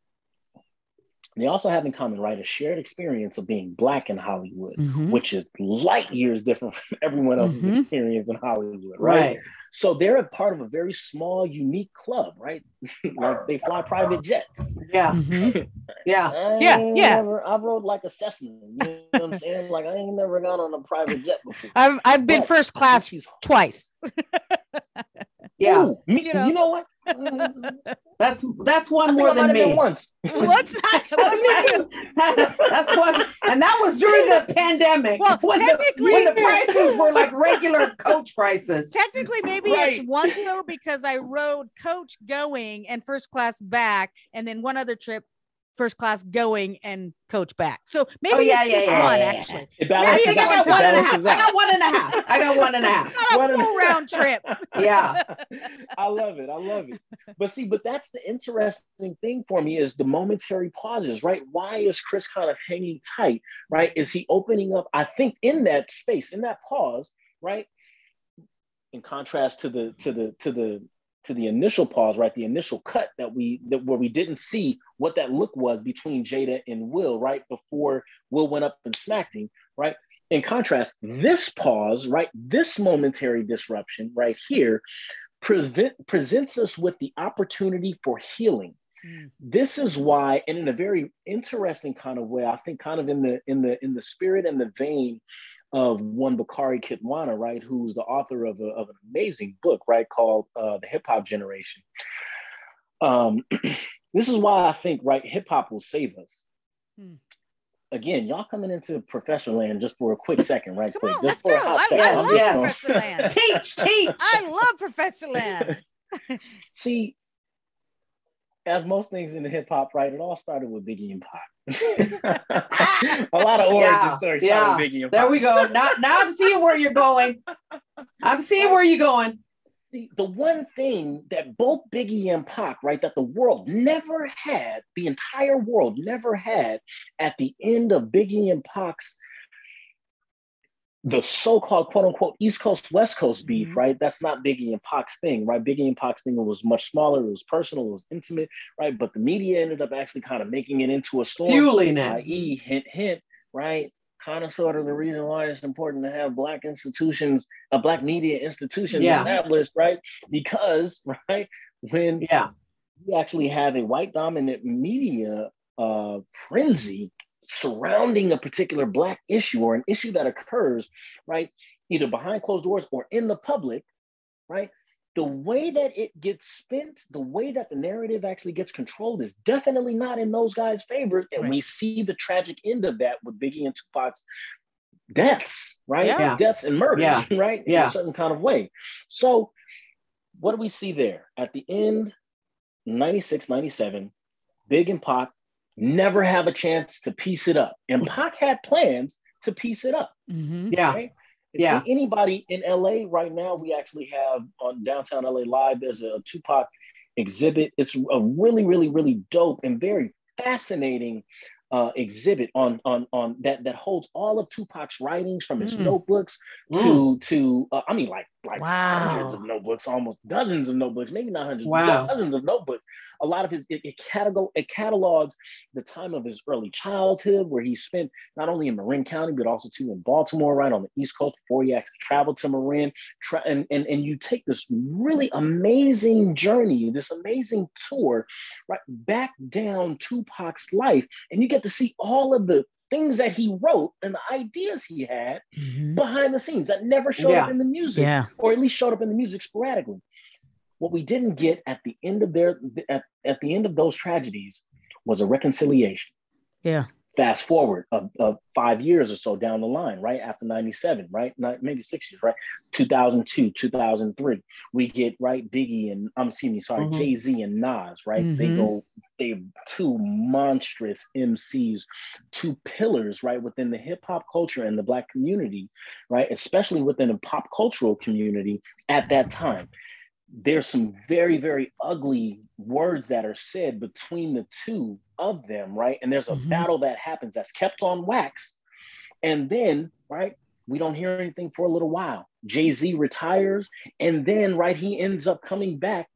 they also have in common, right? A shared experience of being Black in Hollywood Mhm. which is light years different from everyone else's Mhm. experience in Hollywood, right? Right. So they're a part of a very small, unique club, right? like they fly private jets. Yeah. Mhm. Yeah. I Yeah, yeah. Never, I rode like a Cessna. You know what I'm saying? Like I ain't never gone on a private jet before. I've I've been But first class twice. Yeah. Ooh, me, You you, know. know. what? That's that's one more than have been me. once. What's that's one, and that was during the pandemic. Well, when, the, technically- when the prices were like regular coach prices. Technically, maybe Right. it's once though because I rode coach going and first class back, and then one other trip, first class going and coach back. So oh, maybe Oh, yeah, it's yeah, just yeah, one yeah, actually, It I balances think I got one and a half. I got one and a half. I got one and a half. not a full round trip. Yeah. I love it. I love it. But see, but that's the interesting thing for me is the momentary pauses, right? Why is Chris kind of hanging tight, right? Is he opening up? I think in that space, in that pause, right? In contrast to the to the to the to the initial pause, right? The initial cut that we that where we didn't see what that look was between Jada and Will, right? Before Will went up and smacked him, right? In contrast, this pause, right? This momentary disruption right here present, presents us with the opportunity for healing. Mm. This is why, and in a very interesting kind of way, I think kind of in the in the in the spirit and the vein of one Bakari Kitwana, right, who's the author of, a, of an amazing book, right, called uh, The Hip Hop Generation. Um, this is why I think, right, hip hop will save us. Hmm. Again, y'all coming into professional land just for a quick second, right? Come quick, on, just let's for go. a hot I, second. I love I'm yes. gonna- Professor Land. Teach, teach. I love Professor Land. See, as most things in the hip hop, right, it all started with Biggie and Pac. a lot of origin Yeah, stories yeah. started with Biggie and Pac. There we go. Now, now I'm seeing where you're going. I'm seeing where you're going. See, the one thing that both Biggie and Pac, right, that the world never had, the entire world never had at the end of Biggie and Pac's the so-called quote unquote East Coast West Coast beef, Mhm. right? That's not Biggie and Pac's thing, right? Biggie and Pac's thing was much smaller, it was personal, it was intimate, right? But the media ended up actually kind of making it into a storm, Fueling it. i.e., hint, hint, right? Kind of sort of the reason why it's important to have black institutions, a black media institution Yeah. established, right? Because, right, when Yeah. you actually have a white dominant media uh, frenzy surrounding a particular black issue or an issue that occurs, right, either behind closed doors or in the public, right? The way that it gets spent, the way that the narrative actually gets controlled is definitely not in those guys' favor. And Right. we see the tragic end of that with Biggie and Tupac's deaths, right? Yeah. Deaths and murders, Yeah. right? In Yeah. a certain kind of way. So, what do we see there? At the end, 96, 97, Big and Pac never have a chance to piece it up. And Pac had plans to piece it up. Mhm. Yeah. Right? Yeah. Anybody in LA right now, we actually have on downtown LA Live, there's a Tupac exhibit. It's a really, really, really dope and very fascinating uh, exhibit on on on that that holds all of Tupac's writings from his Mm. notebooks Mm. to to uh, I mean like like Wow. hundreds of notebooks, almost dozens of notebooks, maybe not hundreds, Wow. dozens of notebooks. A lot of his it, it, catalog, it catalogs the time of his early childhood, where he spent not only in Marin County but also too in Baltimore, right on the East Coast, before he actually traveled to Marin. Tra- and, and and you take this really amazing journey, this amazing tour, right back down Tupac's life, and you get to see all of the things that he wrote and the ideas he had Mhm. behind the scenes that never showed up in the music Yeah. or at least showed up in the music sporadically. What we didn't get at the end of their at, at the end of those tragedies was a reconciliation. Yeah. Fast forward of, of five years or so down the line, right after 97, right? Not maybe six years, right? 2002, 2003. We get right Biggie and I'm excuse me, sorry, Mhm. Jay-Z and Nas, right? They Mhm. go, they two monstrous MCs, two pillars, right, within the hip-hop culture and the black community, right? Especially within the pop cultural community at that time there's some very very ugly words that are said between the two of them right? And there's a Mhm. battle that happens that's kept on wax. And then right we don't hear anything for a little while. Jay-z retires and then right he ends up coming back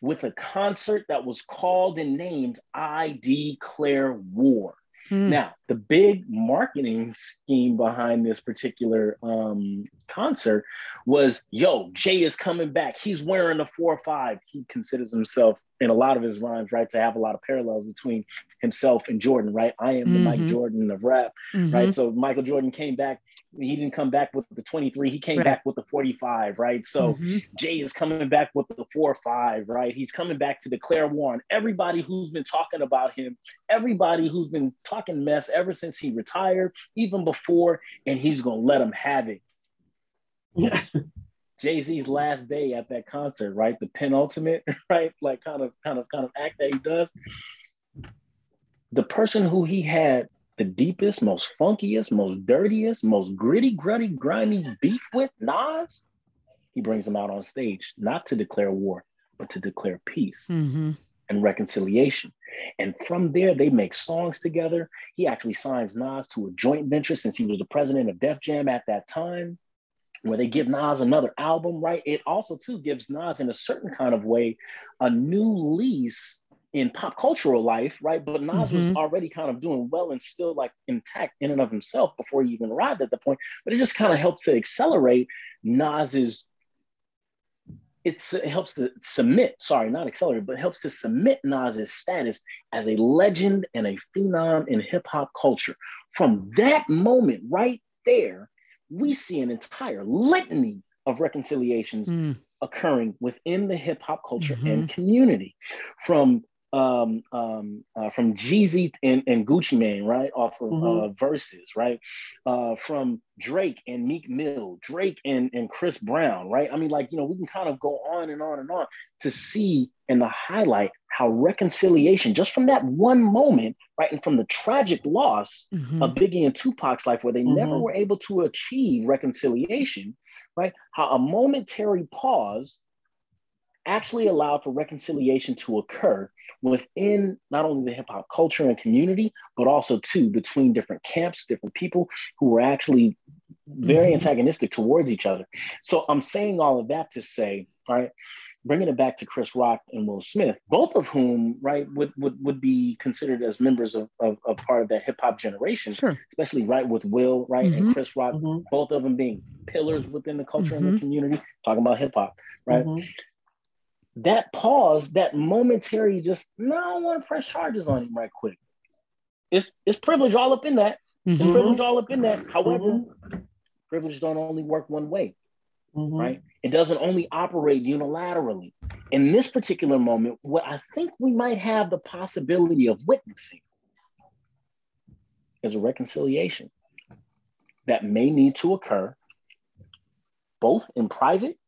with a concert that was called and named i declare war Mm. now, the big marketing scheme behind this particular um, concert was yo, Jay is coming back. He's wearing a 4 or 5. He considers himself in a lot of his rhymes, right, to have a lot of parallels between himself and Jordan, right? I am the Mike Mhm. Jordan of rap, Mhm. right? So Michael Jordan came back. He didn't come back with the 23, he came Right. back with the 45, right? So Mhm. Jay is coming back with the four or five, right? He's coming back to declare war on everybody who's been talking about him, everybody who's been talking mess ever since he retired, even before, and he's gonna let him have it. yeah. Jay Z's last day at that concert, right? The penultimate, right? Like kind of, kind of, kind of act that he does. The person who he had the deepest, most funkiest, most dirtiest, most gritty, grutty, grimy beef with, Nas, he brings him out on stage, not to declare war, but to declare peace Mhm. and reconciliation. And from there, they make songs together. He actually signs Nas to a joint venture since he was the president of Def Jam at that time, where they give Nas another album, right? It also, too, gives Nas, in a certain kind of way, a new lease in pop cultural life, right? But Nas was Mhm. already kind of doing well and still like intact in and of himself before he even arrived at the point. But it just kind of helps to accelerate Nas's it's, it helps to submit, sorry, not accelerate, but helps to submit Nas's status as a legend and a phenom in hip hop culture. From that moment right there, we see an entire litany of reconciliations Mm. occurring within the hip hop culture and community. From um, um, uh, from Jeezy and, and Gucci Mane, right, off of Mhm. uh, Verzuz, right, uh, from Drake and Meek Mill, Drake and, and Chris Brown, right. I mean, like you know, we can kind of go on and on and on to see and to highlight how reconciliation, just from that one moment, right, and from the tragic loss Mhm. of Biggie and Tupac's life, where they never Mhm. were able to achieve reconciliation, right? How a momentary pause actually allowed for reconciliation to occur within not only the hip hop culture and community, but also too between different camps, different people who were actually very Mhm. antagonistic towards each other. So I'm saying all of that to say, right, bringing it back to Chris Rock and Will Smith, both of whom, right, would would, would be considered as members of, of, of part of that hip hop generation, Sure. especially right with Will, right, Mhm. and Chris Rock, Mhm, both of them being pillars within the culture and Mhm. the community, talking about hip hop, right? That pause, that momentary just, no, I want to press charges on him right quick. It's it's privilege all up in that. It's Mhm. privilege all up in that. However, privilege don't only work one way Mhm. right? It doesn't only operate unilaterally. In this particular moment, what I think we might have the possibility of witnessing is a reconciliation that may need to occur both in private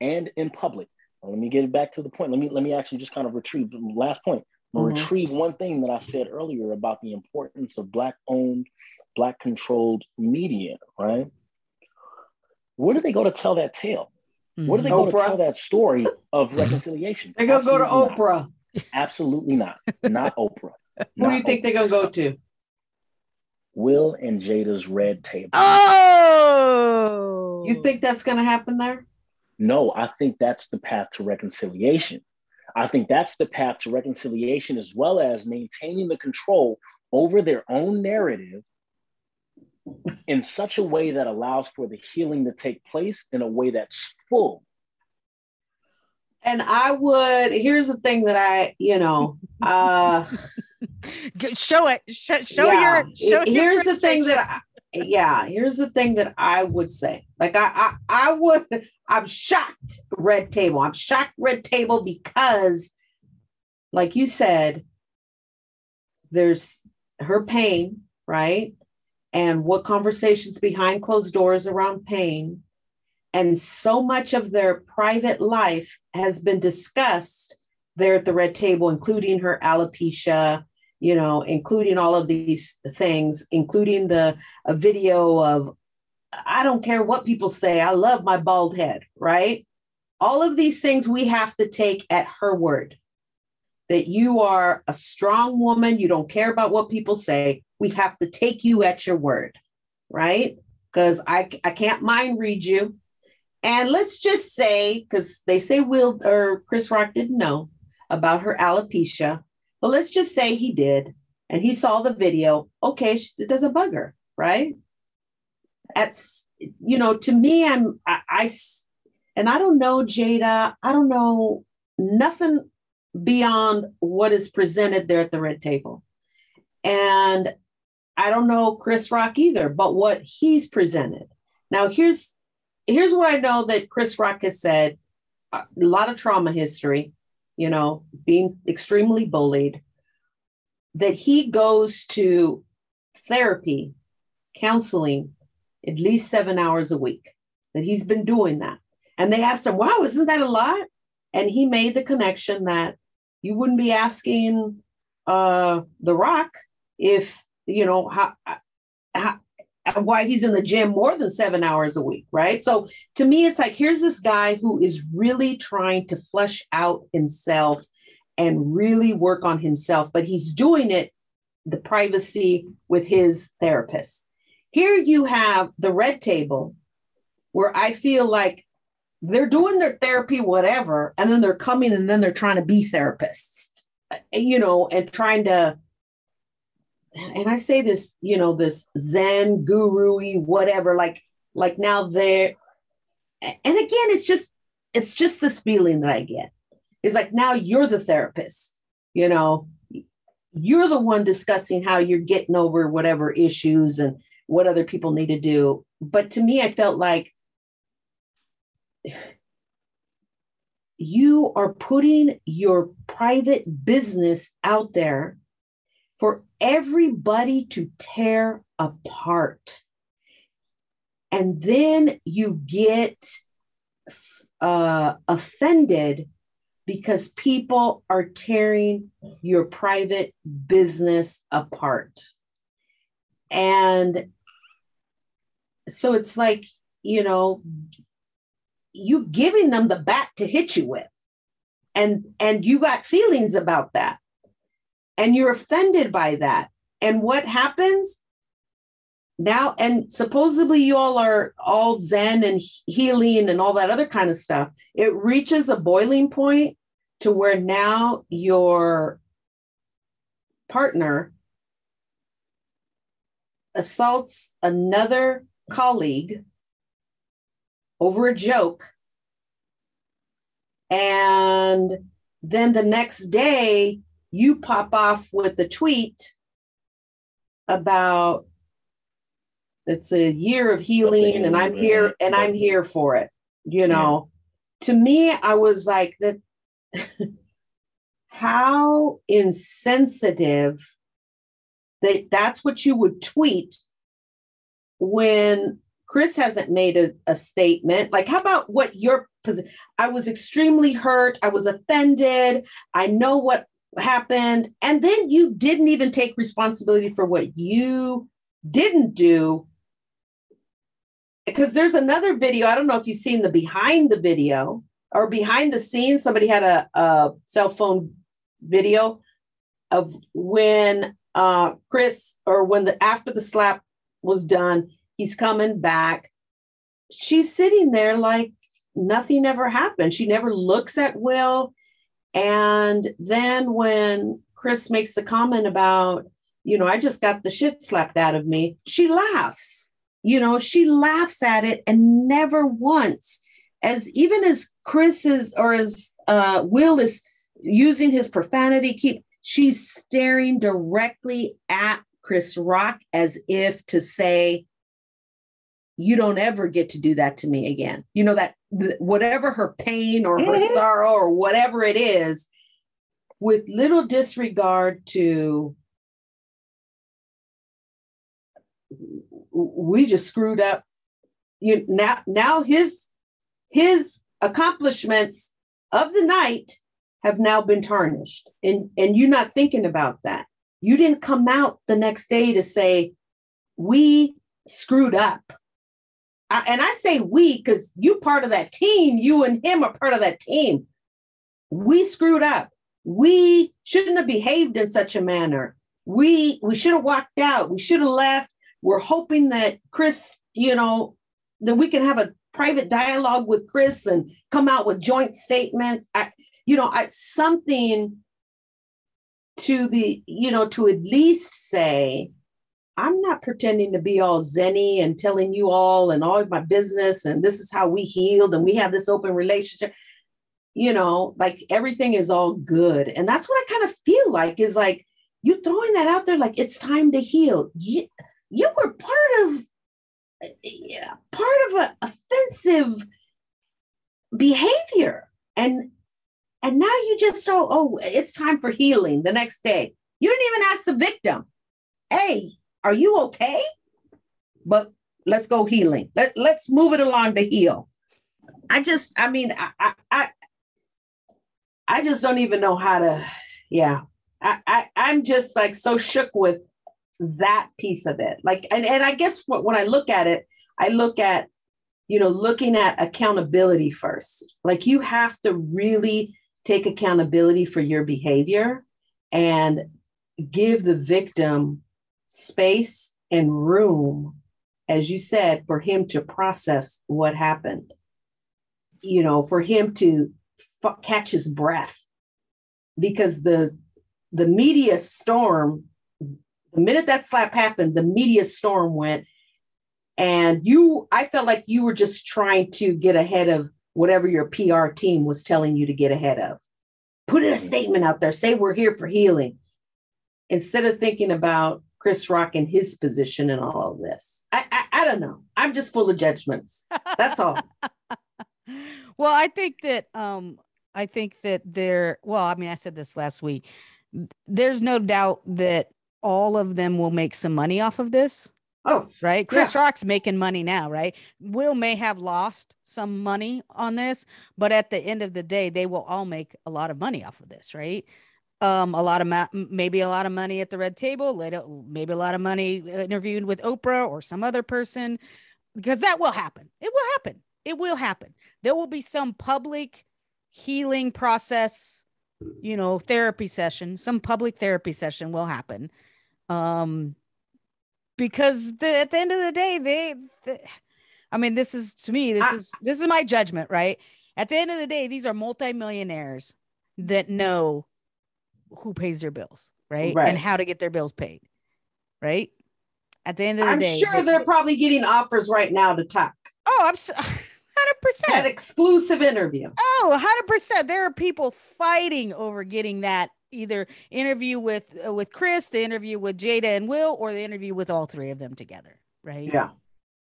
and in public. Now, let me get it back to the point. Let me let me actually just kind of retrieve the last point. I'm gonna Mhm. retrieve one thing that I said earlier about the importance of black owned, black controlled media, right? Where do they go to tell that tale? Where do they go to tell that story of reconciliation? They're gonna go to Absolutely not. Oprah. Absolutely not. Not Oprah. Who do you Not think they're gonna go to? Will and Jada's red table? Oh, You think that's gonna happen there? No, I think that's the path to reconciliation. I think that's the path to reconciliation as well as maintaining the control over their own narrative in such a way that allows for the healing to take place in a way that's full. And I would. Here's the thing that I, you know, uh, show it? Show, show yeah. your. Show your here's the thing that I, yeah here's the thing that i would say like i i, I would i'm shocked red table i'm shocked red table because like you said there's her pain right? And what conversations behind closed doors around pain. And so much of their private life has been discussed there at the red table including her alopecia you know, including all of these things, including the video of I don't care what people say, I love my bald head, right? All of these things we have to take at her word that you are a strong woman, you don't care about what people say. We have to take you at your word, right? Because I, I can't mind read you. And let's just say, because they say Will or Chris Rock didn't know about her alopecia, but let's just say he did and he saw the video. Okay, it doesn't bug her, right? That's, you know, to me, I'm, I, and I don't know Jada, I don't know nothing beyond what is presented there at the red table. And I don't know Chris Rock either, but what he's presented. Now, here's, here's what I know that Chris Rock has said uh, a lot of trauma history you know, being extremely bullied, that he goes to therapy, counseling at least seven hours a week, that he's been doing that. And they asked him, wow, isn't that a lot? And he made the connection that you wouldn't be asking uh, The Rock if, you know, how, how, why he's in the gym more than seven hours a week, right? So to me, it's like here's this guy who is really trying to flesh out himself and really work on himself, but he's doing it the privacy with his therapist. Here you have the red table where I feel like they're doing their therapy, whatever, and then they're coming and then they're trying to be therapists, uh, you know, and trying to and I say this, you know, this Zen guru whatever, like, like now they're, and again, it's just, it's just this feeling that I get. It's like now you're the therapist, you know, you're the one discussing how you're getting over whatever issues and what other people need to do. But to me, I felt like you are putting your private business out there for everybody to tear apart. And then you get uh, offended because people are tearing your private business apart. And so it's like, you know, you giving them the bat to hit you with. And and you got feelings about that and you're offended by that. And what happens? now and supposedly you all are all zen and healing and all that other kind of stuff it reaches a boiling point to where now your partner assaults another colleague over a joke and then the next day you pop off with a tweet about it's a year of healing and i'm here and i'm here for it you know? Yeah. to me i was like that how insensitive that that's what you would tweet when chris hasn't made a, a statement. Like how about what your position i was extremely hurt i was offended i know what happened and then you didn't even take responsibility for what you didn't do. Because there's another video i don't know if you've seen the behind the video or behind the scenes somebody had a, a cell phone video of when uh chris or when the after the slap was done he's coming back. She's sitting there like nothing ever happened. She never looks at will and then when Chris makes the comment about, you know, I just got the shit slapped out of me, she laughs. You know, she laughs at it and never once, as even as Chris is or as uh, Will is using his profanity, keep she's staring directly at Chris Rock as if to say, you don't ever get to do that to me again. You know, that whatever her pain or her mm-hmm. sorrow or whatever it is, with little disregard to, we just screwed up. You now, now his his accomplishments of the night have now been tarnished, and and you're not thinking about that. You didn't come out the next day to say we screwed up I, and I say we because you part of that team. You and him are part of that team. We screwed up. We shouldn't have behaved in such a manner. We we should have walked out. We should have left. We're hoping that Chris, you know, that we can have a private dialogue with Chris and come out with joint statements. I, you know, I, something to the, you know, to at least say, I'm not pretending to be all zenny and telling you all and all of my business and this is how we healed and we have this open relationship. You know, like everything is all good. And that's what I kind of feel like is like you throwing that out there like it's time to heal. You, you were part of yeah, part of an offensive behavior. And and now you just throw, oh, it's time for healing the next day. You didn't even ask the victim, hey, are you okay? But let's go healing. Let, let's move it along to heal. I just, I mean, I, I, I just don't even know how to, yeah. I, I, I'm just like so shook with that piece of it. Like, and, and I guess what, when I look at it, I look at, you know, looking at accountability first. Like you have to really take accountability for your behavior and give the victim space and room, as you said, for him to process what happened, you know, for him to f- catch his breath. Because the the media storm, the minute that slap happened, the media storm went. And you, I felt like you were just trying to get ahead of whatever your PR team was telling you to get ahead of. Put a mm. statement out there, say we're here for healing. Instead of thinking about Chris Rock in his position in all of this. I, I, I don't know. I'm just full of judgments. That's all. well, I think that um I think that there well, I mean I said this last week. There's no doubt that all of them will make some money off of this. Oh, right. Chris yeah. Rock's making money now, right? Will may have lost some money on this, but at the end of the day, they will all make a lot of money off of this, right? Um a lot of ma- maybe a lot of money at the red table later maybe a lot of money uh, interviewed with oprah or some other person because that will happen. It will happen. It will happen. There will be some public healing process you know therapy session some public therapy session will happen um because the, at the end of the day, they, the, I mean, this is to me, this I- is this is my judgment, right? At the end of the day, these are multimillionaires that know who pays their bills, right? Right. And how to get their bills paid, right? At the end of the day. I'm sure they- they're probably getting offers right now to talk. oh, I'm so, 100%. That exclusive interview. Oh, 100%. There are people fighting over getting that either interview with uh, with Chris, the interview with Jada and Will, or the interview with all three of them together, right? Yeah.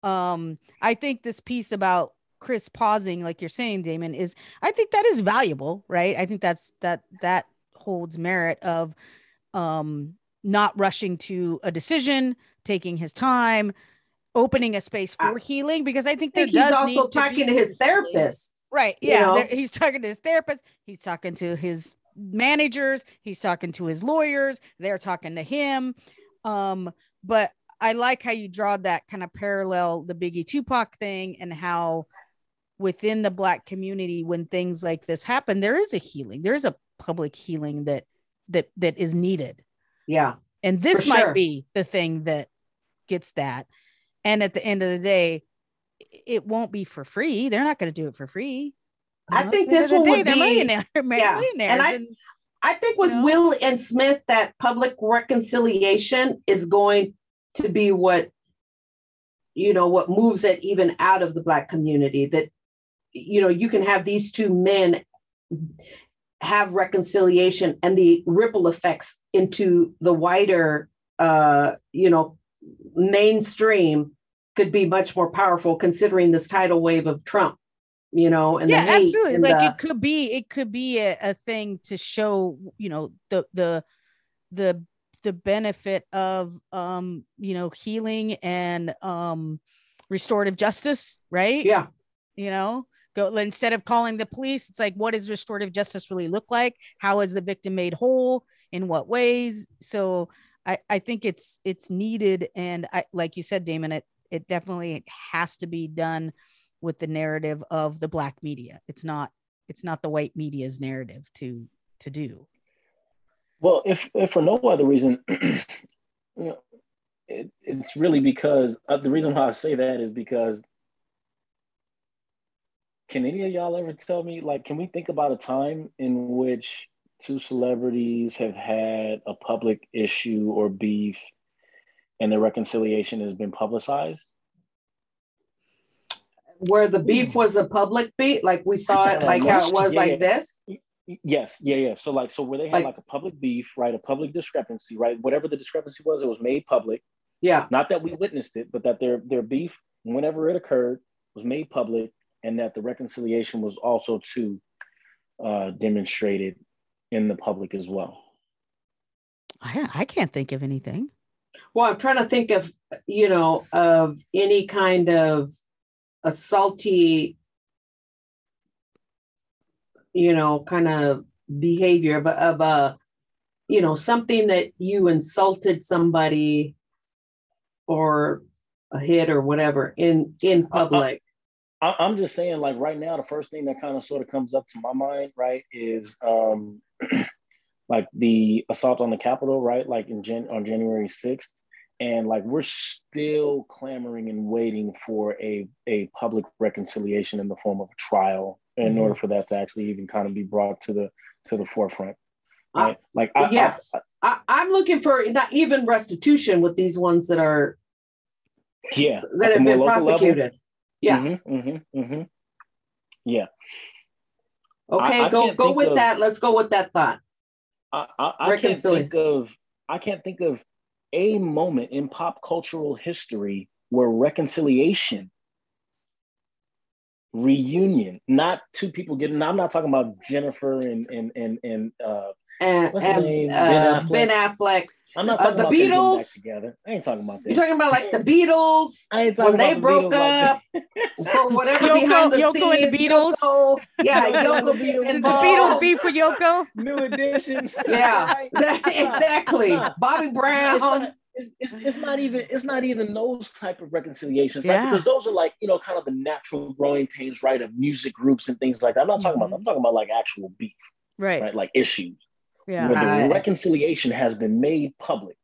Um, I think this piece about Chris pausing, like you're saying, Damon, is I think that is valuable, right? I think that's that that holds merit of um not rushing to a decision, taking his time, opening a space for healing, because I think I think he's also to talking be to his therapist. Right. you Yeah. know? He's talking to his therapist. He's talking to his managers. He's talking to his lawyers. They're talking to him. Um, but I like how you draw that kind of parallel, the Biggie Tupac thing, and how within the black community, when things like this happen, there is a healing. There is a public healing that that that is needed. Yeah. And this might sure. be the thing that gets that. And at the end of the day, it won't be for free. They're not going to do it for free. I know, think at the end this the one day, would be- millionaire, and millionaires. I- and- I think with You know? Will and Smith, that public reconciliation is going to be what, you know, what moves it even out of the Black community. That, you know, you can have these two men have reconciliation and the ripple effects into the wider, uh, you know, mainstream could be much more powerful considering this tidal wave of Trump, you know, and the yeah, absolutely. and Like the- it could be, it could be a, a thing to show, you know, the the the the benefit of um, you know, healing and um restorative justice, right? yeah. you know go instead of calling the police it's like what does restorative justice really look like? How is the victim made whole? In what ways? So i i think it's it's needed and i like you said damon it it definitely has to be done with the narrative of the black media. It's not it's not the white media's narrative to to do. Well, if if for no other reason, you know, it, it's really because uh, the reason why I say that is because can any of y'all ever tell me like can we think about a time in which two celebrities have had a public issue or beef and the reconciliation has been publicized? where the beef was a public beef, like we saw it, like how it was Yeah, like yeah. this. Yes, yeah, yeah. So like so where they had Like- like, a public beef, right? A public discrepancy, right? Whatever the discrepancy was, it was made public. Yeah, not that we witnessed it, but that their their beef, whenever it occurred, was made public, and that the reconciliation was also too uh, demonstrated in the public as well. i i can't think of anything well, I'm trying to think of, you know, of any kind of a salty, you know, kind of behavior of of a, you know, something that you insulted somebody or a hit or whatever in in public. I, I'm just saying, like right now, the first thing that kind of sort of comes up to my mind, right, is um, like the assault on the Capitol, right, like in Jan- on January 6th. And like we're still clamoring and waiting for a, a public reconciliation in the form of a trial in Mhm. order for that to actually even kind of be brought to the to the forefront. Right? like I, I- yes, I, I'm looking for not even restitution with these ones that are yeah, that have been prosecuted. level. Yeah. Mhm, mhm, mhm. Yeah. Okay, I go go with of- that. Let's go with that thought. I, I, I can't think of I can't think of a moment in pop cultural history where reconciliation, reunion, not two people getting. I'm not talking about Jennifer and and and and uh, And, and uh, Ben Ben, Affleck? Affleck. I'm not Uh, the about them getting back Beatles? together. I ain't talking about that. You're talking about like the Beatles I ain't talking when they the broke Beatles up like for whatever Yoko- behind the Yoko and the scenes. Beatles? Yoko, yeah, Yoko Yoko and the Beatles. the involved. beatles beef with yoko new edition. Yeah, that- exactly. Nah. Bobby Brown. it's not, it's, it's, it's not even it's not even those type of reconciliations right? Yeah. because those are like you know kind of the natural growing pains right of music groups and things like that i'm not talking Mhm. about i'm talking about like actual beef right right like issues yeah where the Right. reconciliation has been made public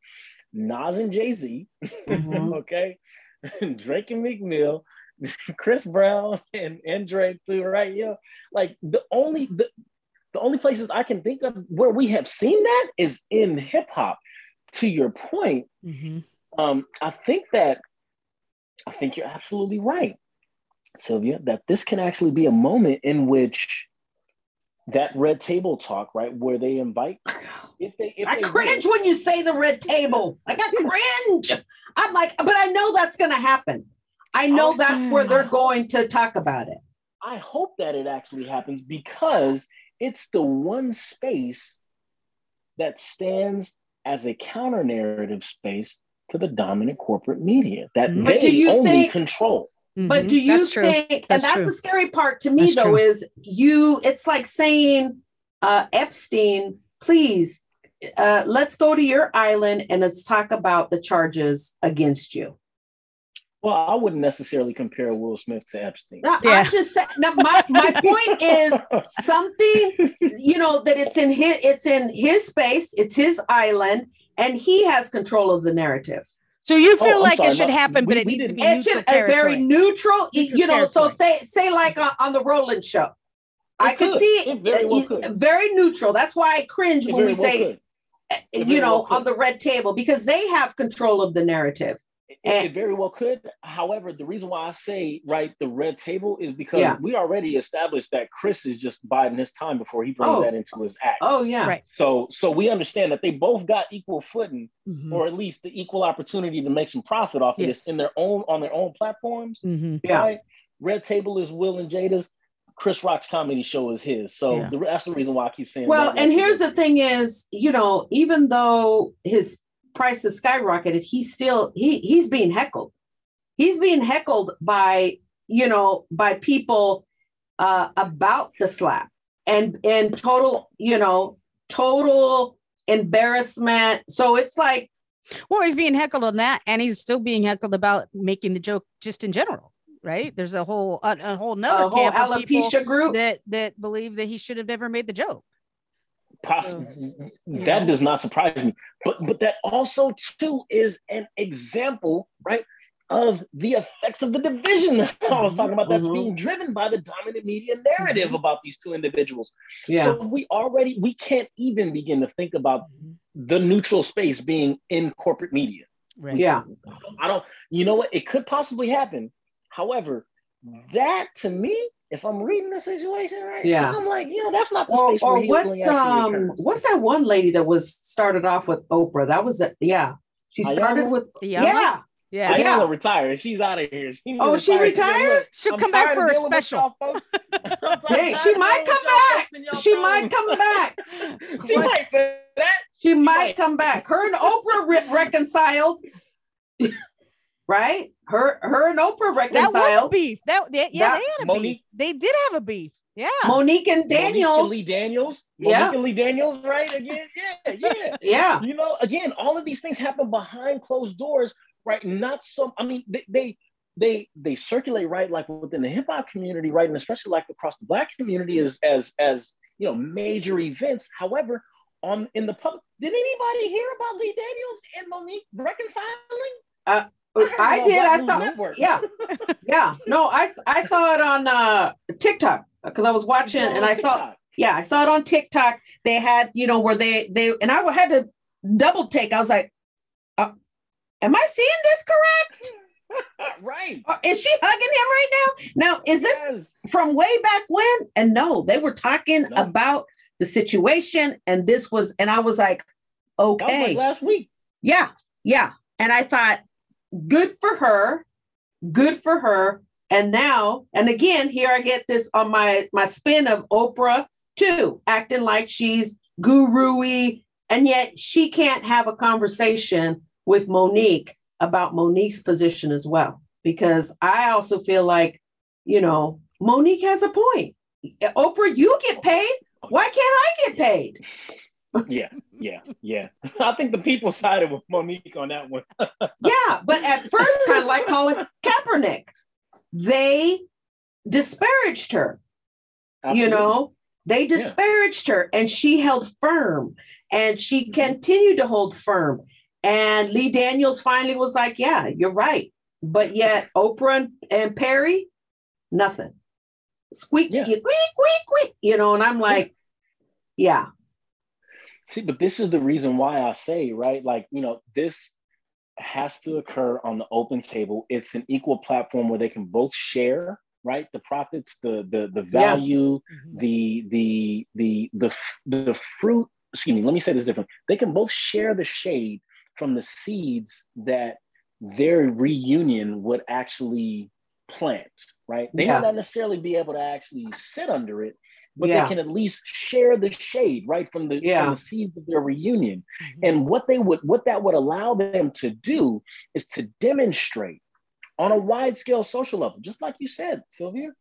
Nas and Jay Z, Mhm. okay, Drake and Meek Mill, Chris Brown and, and Drake too, right? Yeah, like the only the, the only places I can think of where we have seen that is in hip hop. To your point, Mhm. um, I think that I think you're absolutely right, Sylvia, that this can actually be a moment in which that red table talk, right, where they invite if they if I they cringe will, when you say the red table. Like I cringe. I'm like, but I know that's gonna happen. I know Oh, that's where they're going to talk about it. I hope that it actually happens because it's the one space that stands as a counter narrative space to the dominant corporate media that. But they only think- control. But Mhm. do you That's true. think, and That's that's true. the scary part to me That's though, true. is you, it's like saying, uh, Epstein, please, uh, let's go to your island and let's talk about the charges against you. Well, I wouldn't necessarily compare Will Smith to Epstein. No, Yeah. I'm just saying, now my, my point is something, you know, that it's in his, it's in his space, it's his island, and he has control of the narrative. So you Oh, feel I'm like sorry, it should no, happen, but it needs to be It should a very neutral, Neutral you know. So say say like on, on the Roland show, I could could. see It very well could. very neutral. That's why I cringe It when we well say could. Eh, it you know well on the red table because they have control of the narrative. It, it very well could. However, the reason why I say right the red table is because Yeah. we already established that Chris is just biding his time before he brings Oh. that into his act. Oh yeah, Right. So so we understand that they both got equal footing, Mhm. or at least the equal opportunity to make some profit off of this in their own on their own platforms. Mhm. yeah. Right? Red Table is Will and Jada's. Chris Rock's comedy show is his. So Yeah. the, that's the reason why I keep saying. Well, that, and here's the thing: is you know even though his prices skyrocketed, he's still he he's being heckled. He's being heckled by you know by people uh, about the slap and and total you know total embarrassment. So it's like Well, he's being heckled on that, and he's still being heckled about making the joke just in general, right? There's a whole a, a whole nother a whole camp of alopecia group. that that believe that he should have never made the joke. Possibly. you that does not surprise me. But but that also too is an example, right, of the effects of the division that I was talking about that's Mhm. being driven by the dominant media narrative about these two individuals. Yeah. So we already we can't even begin to think about the neutral space being in corporate media. Right. yeah. I don't, you know what? It could possibly happen. However, that to me, if I'm reading the situation right, Yeah. I'm like, you know, that's not the Or, space or where what's um occurs. what's that one lady that was started off with Oprah? That was a, yeah. She Iyanla? started with Iyanla? yeah. Yeah. I Yeah. know retired. She's out of here. She Oh, she retired. said, retired? "Look, She'll I'm come back for a special. y'all folks. I'm Dang, she might come back. folks and She might come back. she might for that. She might might. come back. Her and Oprah re- reconciled. right? Her her and Oprah reconciled. That was reconciled. beef. That they, yeah, That- they had a Monique- beef. They did have a beef. Yeah. Monique and Monique and Daniels. Lee Daniels. Monique Yeah. and Lee Daniels, right? Again, yeah, yeah. Yeah. you know again all of these things happen behind closed doors right not so i mean they they they, they circulate right like within the hip-hop community right and especially like across the black community as as as you know major events however on in the public did anybody hear about lee daniels and monique reconciling heard I on did. I saw Network. yeah. Yeah. No, I I saw it on uh TikTok because I was watching and I saw yeah, I saw it on TikTok. They had, you know, where they they and I had to double take. I was like, uh, am I seeing this correct? right Or is she hugging him right now? Now, is this Yes. from way back when? And no, they were talking No. about the situation, and this was, and I was like, that was okay, like last week yeah, yeah. And I thought, good for her, good for her. And now, and again, here I get this on my my spin of Oprah too, acting like she's guru-y, and yet she can't have a conversation with Monique about Monique's position as well. Because I also feel like, you know, Monique has a point. Oprah, you get paid. Why can't I get paid? Yeah yeah yeah i think the people sided with monique on that one Yeah, but at first, kind of like Colin Kaepernick, they disparaged her. You know, they disparaged her, and she held firm, and she mm-hmm. continued to hold firm. And Lee Daniels finally was like, Yeah, you're right. But yet Oprah and, and Perry, nothing. Squeak, Yeah. squeak, squeak, squeak. You know, and I'm like, Yeah, See, but this is the reason why I say, right? Like, you know, this has to occur on the open table. It's an equal platform where they can both share, right? The profits, the the the value, Mhm. the the the the the fruit. Excuse me. Let me say this different. They can both share the shade from the seeds that their reunion would actually plant, right? They Yeah. might not necessarily be able to actually sit under it, but Yeah. they can at least share the shade, right, from the Yeah. from the seeds of their reunion. Mhm. And what they would what that would allow them to do is to demonstrate on a wide scale social level, just like you said, Sylvia.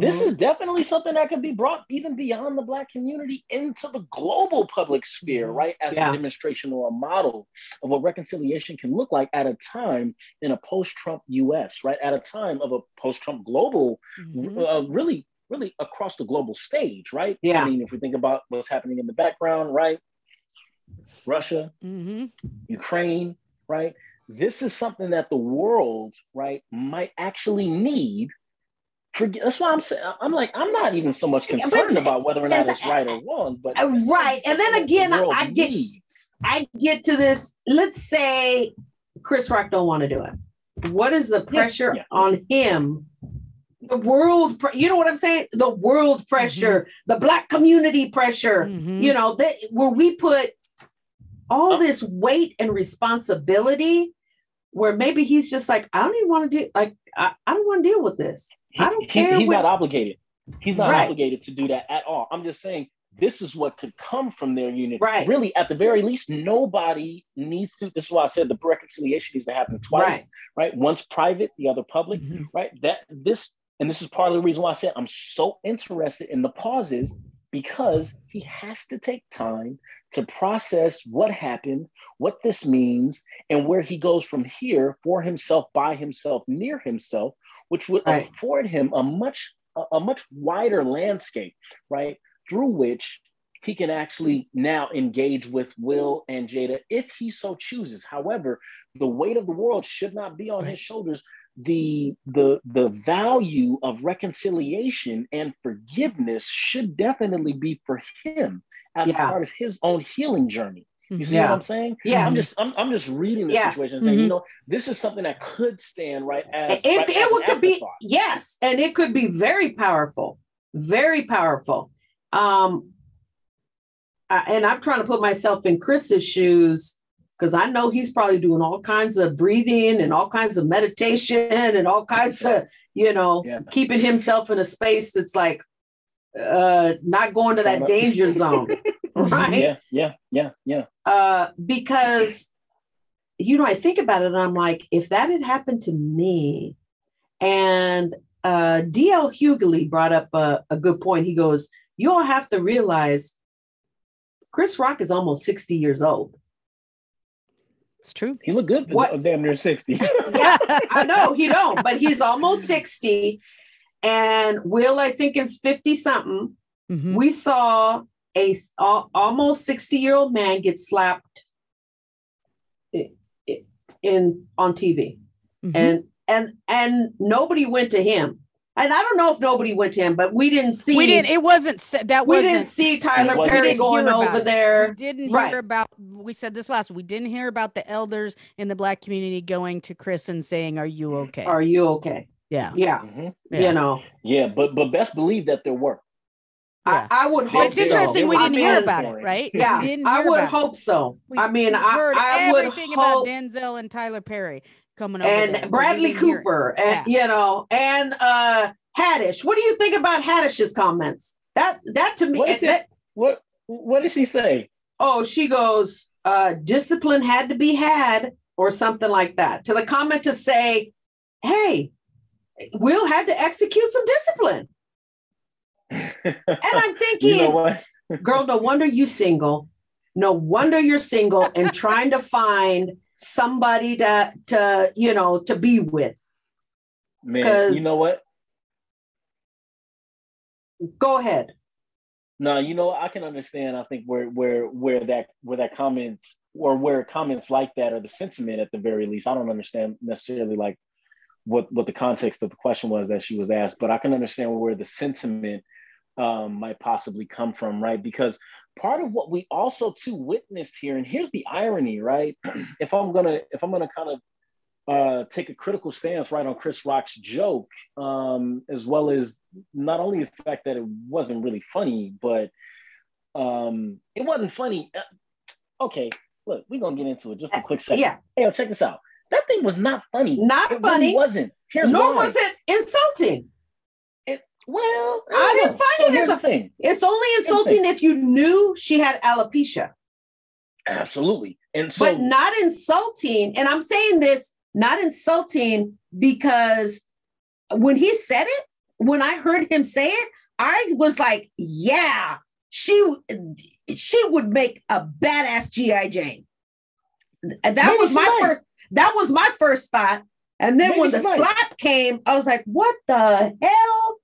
This Mhm. is definitely something that can be brought even beyond the Black community into the global public sphere, Mhm. right? As Yeah. a demonstration or a model of what reconciliation can look like at a time in a post Trump US, right? At a time of a post Trump global, Mhm. uh, really, really across the global stage, right? Yeah. I mean, if we think about what's happening in the background, right? Russia, Mhm. Ukraine, right? This is something that the world, right, might actually need. For, that's why I'm saying I'm like I'm not even so much Yeah, concerned about whether or not it's- it's right or wrong, but Uh, this is right. And then something that the again, I- get- needs. I get to this. Let's say Chris Rock don't want to do it. What is the pressure yeah. on him? The world, pre- you know what I'm saying? The world pressure, the black community pressure. Mhm. You know that where we put all Uh, this weight and responsibility, where maybe he's just like, I don't even want to do. Like, I, I don't want to deal with this. I don't He- care he's what- not obligated. He's not Right. obligated to do that at all. I'm just saying this is what could come from their union. Right. Really, at the very least, nobody needs to. This is why I said the reconciliation needs to happen twice. Right. Once private, the other public. Mhm. Right. That this and this is part of the reason why I said I'm so interested in the pauses because he has to take time to process what happened, what this means, and where he goes from here for himself, by himself, near himself, which would Right. afford him a much a, much wider landscape, right, through which he can actually now engage with Will and Jada if he so chooses. However, the weight of the world should not be on Right. his shoulders. The the the value of reconciliation and forgiveness should definitely be for him as Yeah. part of his own healing journey. You see Yeah. what I'm saying? Yeah. I'm just I'm, I'm just reading the Yes. situation and saying, Mhm. you know, this is something that could stand right as it, right it as would could be yes and it could be very powerful very powerful um I- and i'm trying to put myself in chris's shoes because i know he's probably doing all kinds of breathing and all kinds of meditation and all kinds of you know Yeah. keeping himself in a space that's like uh not going to that danger zone right Yeah, yeah, yeah, yeah. uh, because you know, I think about it and I'm like, if that had happened to me, and uh, DL Hughley brought up a, a good point. He goes, You all have to realize Chris Rock is almost 60 years old. It's true. He looked good for What- damn near 60. Yeah, I know he don't, but he's almost 60. And Will, I think, is 50 something. Mhm. We saw a, al- almost 60 year old man get slapped i- i- in on TV. Mhm. and and and nobody went to him. And I don't know if nobody went to him, but we didn't see. we didn't. It wasn't. That we wasn't. didn't see Tyler Perry going over it. there. We didn't Right. hear about. We said this last. We didn't hear about the elders in the black community going to Chris and saying, "Are you okay?" Are you okay? yeah. Yeah, Mhm. Yeah. you know, Yeah, but but best believe that there were. Yeah. I, I would But hope. it's They- interesting they we didn't hear about it, it. right? Yeah, I would about it. hope so. We- I mean, we I, heard I would everything hope. about Denzel and Tyler Perry coming over and we Bradley didn't hear it. Cooper, and you know, and uh Haddish. What do you think about Haddish's comments? That that to me, What is it? What what did she say? oh, she goes, uh, discipline had to be had, or something like that. To the comment to say, hey, Will had to execute some discipline. And I'm thinking, you know what? girl, no wonder you single. No wonder you're single and trying to find somebody that to you know to be with. Man, you know what? Go ahead. No, you know, I can understand. I think where where where that where that comments or where comments like that or the sentiment at the very least. I don't understand necessarily like what what the context of the question was that she was asked, but I can understand where the sentiment um, might possibly come from, right? Because part of what we also too witnessed here, and here's the irony, right? if I'm gonna if I'm gonna kind of uh, take a critical stance right on Chris Rock's joke, um, as well as not only the fact that it wasn't really funny, but um, it wasn't funny. Uh, okay, look, we're gonna get into it just a quick second. Yeah. Hey, yo, check this out. That thing was not funny. Not it funny. Really wasn't. Here's Nor why. was it insulting. Well, I didn't find So it as a- thing. It's only insulting if you knew she had alopecia, Absolutely. And so but not insulting. And I'm saying this not insulting because when he said it, when I heard him say it, I was like, yeah, she she would make a badass GI Jane. And that Maybe was my might. first that was my first thought. And then Maybe when the might. slap came, I was like, what the hell?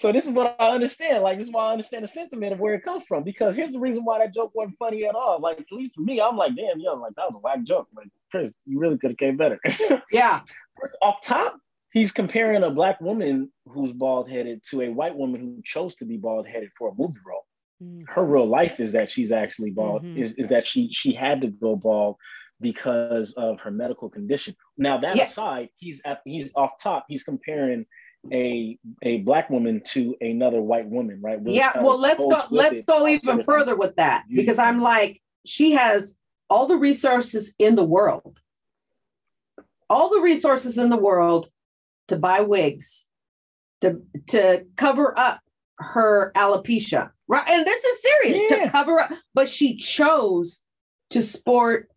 So this is what I understand. Like this is why I understand the sentiment of where it comes from. Because here's the reason why that joke wasn't funny at all. Like at least for me, I'm like, damn, yo, like that was a whack joke. Like Chris, you really could have came better. Yeah. Off top, he's comparing a black woman who's bald headed to a white woman who chose to be bald headed for a movie role. Mm. Her real life is that she's actually bald. Mhm. Is is that she she had to go bald because of her medical condition. Now that Yeah. aside, he's at he's off top. He's comparing a a black woman to another white woman, right? Yeah, well, let's go. Let's go even further with that because I'm like, she has all the resources in the world, all the resources in the world to buy wigs, to to cover up her alopecia, right? And this is serious Yeah. to cover up, but she chose to sport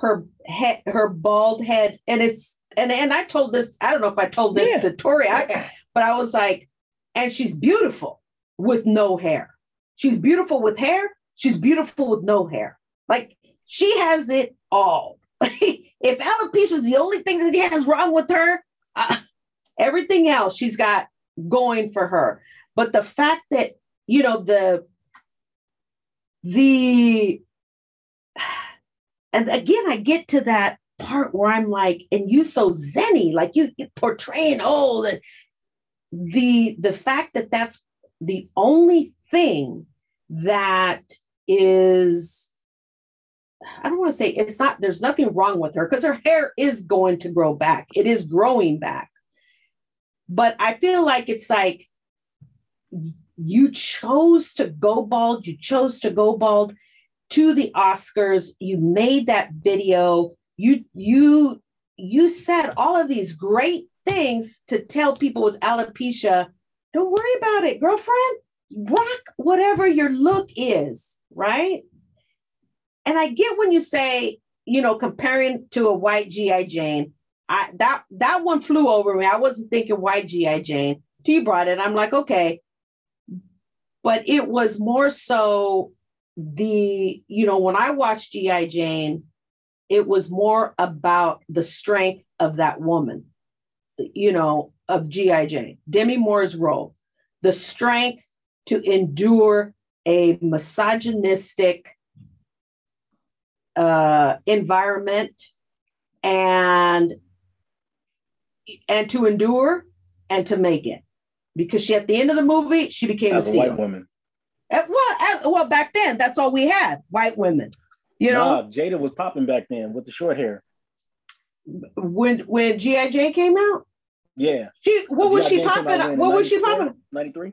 her head, her bald head, and it's and and I told this. I don't know if I told this Yeah. to Tori, I, but I was like, and she's beautiful with no hair. She's beautiful with hair. She's beautiful with no hair. Like she has it all. if alopecia is the only thing that has wrong with her, uh, everything else she's got going for her. But the fact that you know the the and again I get to that part where I'm like, and you so zenny, like you portraying oh the the the fact that that's the only thing that is I don't want to say it's not there's nothing wrong with her because her hair is going to grow back. It is growing back. But I feel like it's like you chose to go bald, you chose to go bald to the Oscars, you made that video, you you you said all of these great things to tell people with alopecia, don't worry about it, girlfriend. Rock whatever your look is, right? And I get when you say, you know, comparing to a white GI Jane. I that that one flew over me. I wasn't thinking white GI Jane. T brought it. I'm like, okay. But it was more so the, you know, when I watched GI Jane, it was more about the strength of that woman, you know, of GI Jane, Demi Moore's role, the strength to endure a misogynistic uh, environment and and to endure and to make it because she at the end of the movie she became as a a white woman. Uh, Well, as, well, back then that's all we had, white women. You know, Nah, Jada was popping back then with the short hair. when when GI Jane came out, Yeah. she what was she popping? up? What was she popping? Ninety three.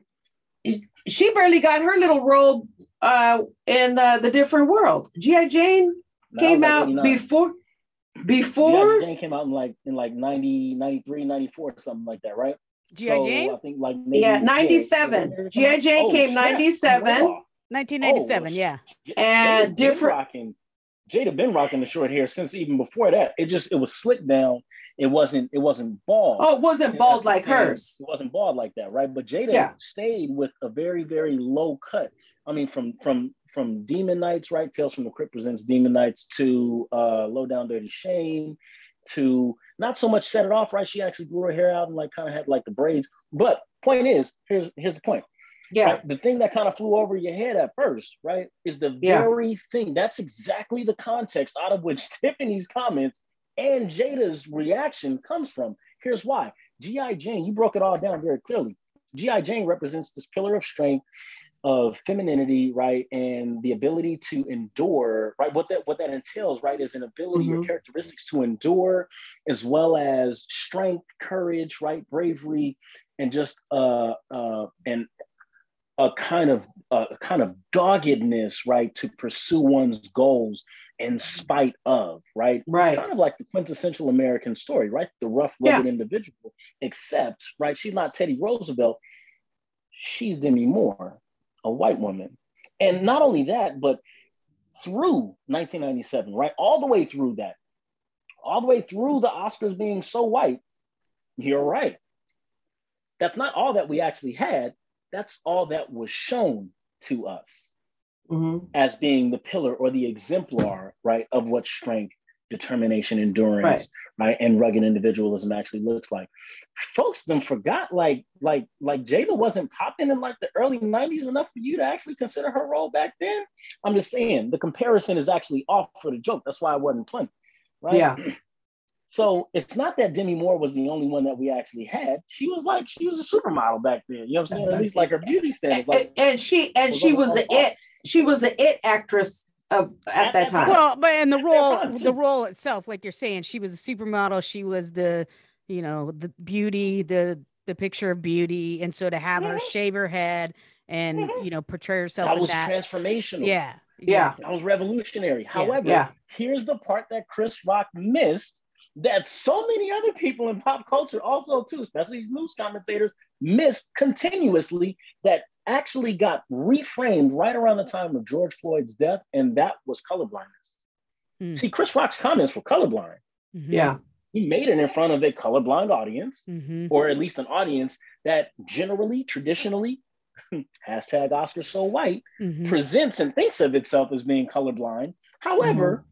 She barely got her little role uh, in uh, the different world. GI Jane came out before before. G.I. Jane came out in like in like 90, 93, 94, something like that, right? GI So, Jane, I think like maybe, Yeah, 97. yeah. G.I. Jane came shit. 97. 1997. Oh, yeah. And different- Rocking, Jada been rocking the short hair since even before that. It just it was slicked down. It wasn't it wasn't bald. Oh, it wasn't bald like hers. It wasn't bald like that, right? But Jada Yeah. stayed with a very, very low cut. I mean, from from from Demon Knights, right? Tales from the Crypt presents Demon Knights to uh Low Down Dirty Shame to not so much set it off, right? She actually grew her hair out and like kind of had like the braids. But point is, here's here's the point. Yeah. Right? The thing that kind of flew over your head at first, right, is the Yeah. very thing. That's exactly the context out of which Tiffany's comments and Jada's reaction comes from. Here's why. G.I. Jane, you broke it all down very clearly. G.I. Jane represents this pillar of strength, of femininity, right, and the ability to endure, right. What that what that entails, right, is an ability or Mhm. characteristics to endure, as well as strength, courage, right, bravery, and just uh uh and a kind of a kind of doggedness, right, to pursue one's goals in spite of, right? Right. It's kind of like the quintessential American story, right? The rough, rugged individual, except, right, she's not Teddy Roosevelt, she's Demi Moore, a white woman. And not only that, but through 1997, right? All the way through that, all the way through the Oscars being so white, you're right. That's not all that we actually had. That's all that was shown to us Mhm. as being the pillar or the exemplar, right, of what strength, determination, endurance, right, and rugged individualism actually looks like. Folks then forgot, like, like, like Jada wasn't popping in like the early '90s enough for you to actually consider her role back then. I'm just saying the comparison is actually off for the joke. That's why I wasn't playing, right? Yeah. So it's not that Demi Moore was the only one that we actually had. She was like she was a supermodel back then. You know what I'm saying? At least like her beauty standards. Like and, and she and was she was the a it. She was an it actress of at that time. Well, but and the role, the role itself, like you're saying, she was a supermodel. She was the, you know, the beauty, the the picture of beauty, and so to have her Mhm. shave her head and Mhm. you know portray herself that in was that, transformational. yeah, Yeah. exactly. That was revolutionary. However, Yeah. here's the part that Chris Rock missed that so many other people in pop culture also too, especially these news commentators, missed continuously that actually got reframed right around the time of George Floyd's death, and that was colorblindness. Hmm. See, Chris Rock's comments were colorblind. Mhm. Yeah. He made it in front of a colorblind audience, Mhm. or at least an audience that generally, traditionally, hashtag Oscar so white, Mhm. presents and thinks of itself as being colorblind. However,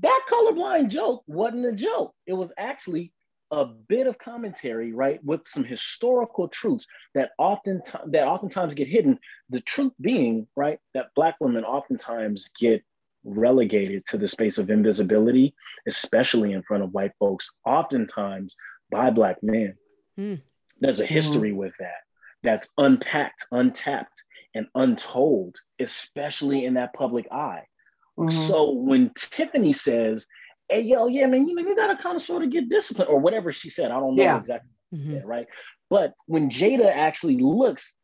that colorblind joke wasn't a joke. It was actually a bit of commentary, right, with some historical truths that often that oftentimes get hidden. The truth being, right, that black women oftentimes get relegated to the space of invisibility, especially in front of white folks, oftentimes by black men. Hmm. There's a history with that that's unpacked, untapped, and untold, especially in that public eye. Mhm. So when Tiffany says, "Hey, yo, yeah, man, you know, you gotta kind of sort of get disciplined," or whatever she said, I don't know Yeah. exactly, Mhm. yeah, right? But when Jada actually looks,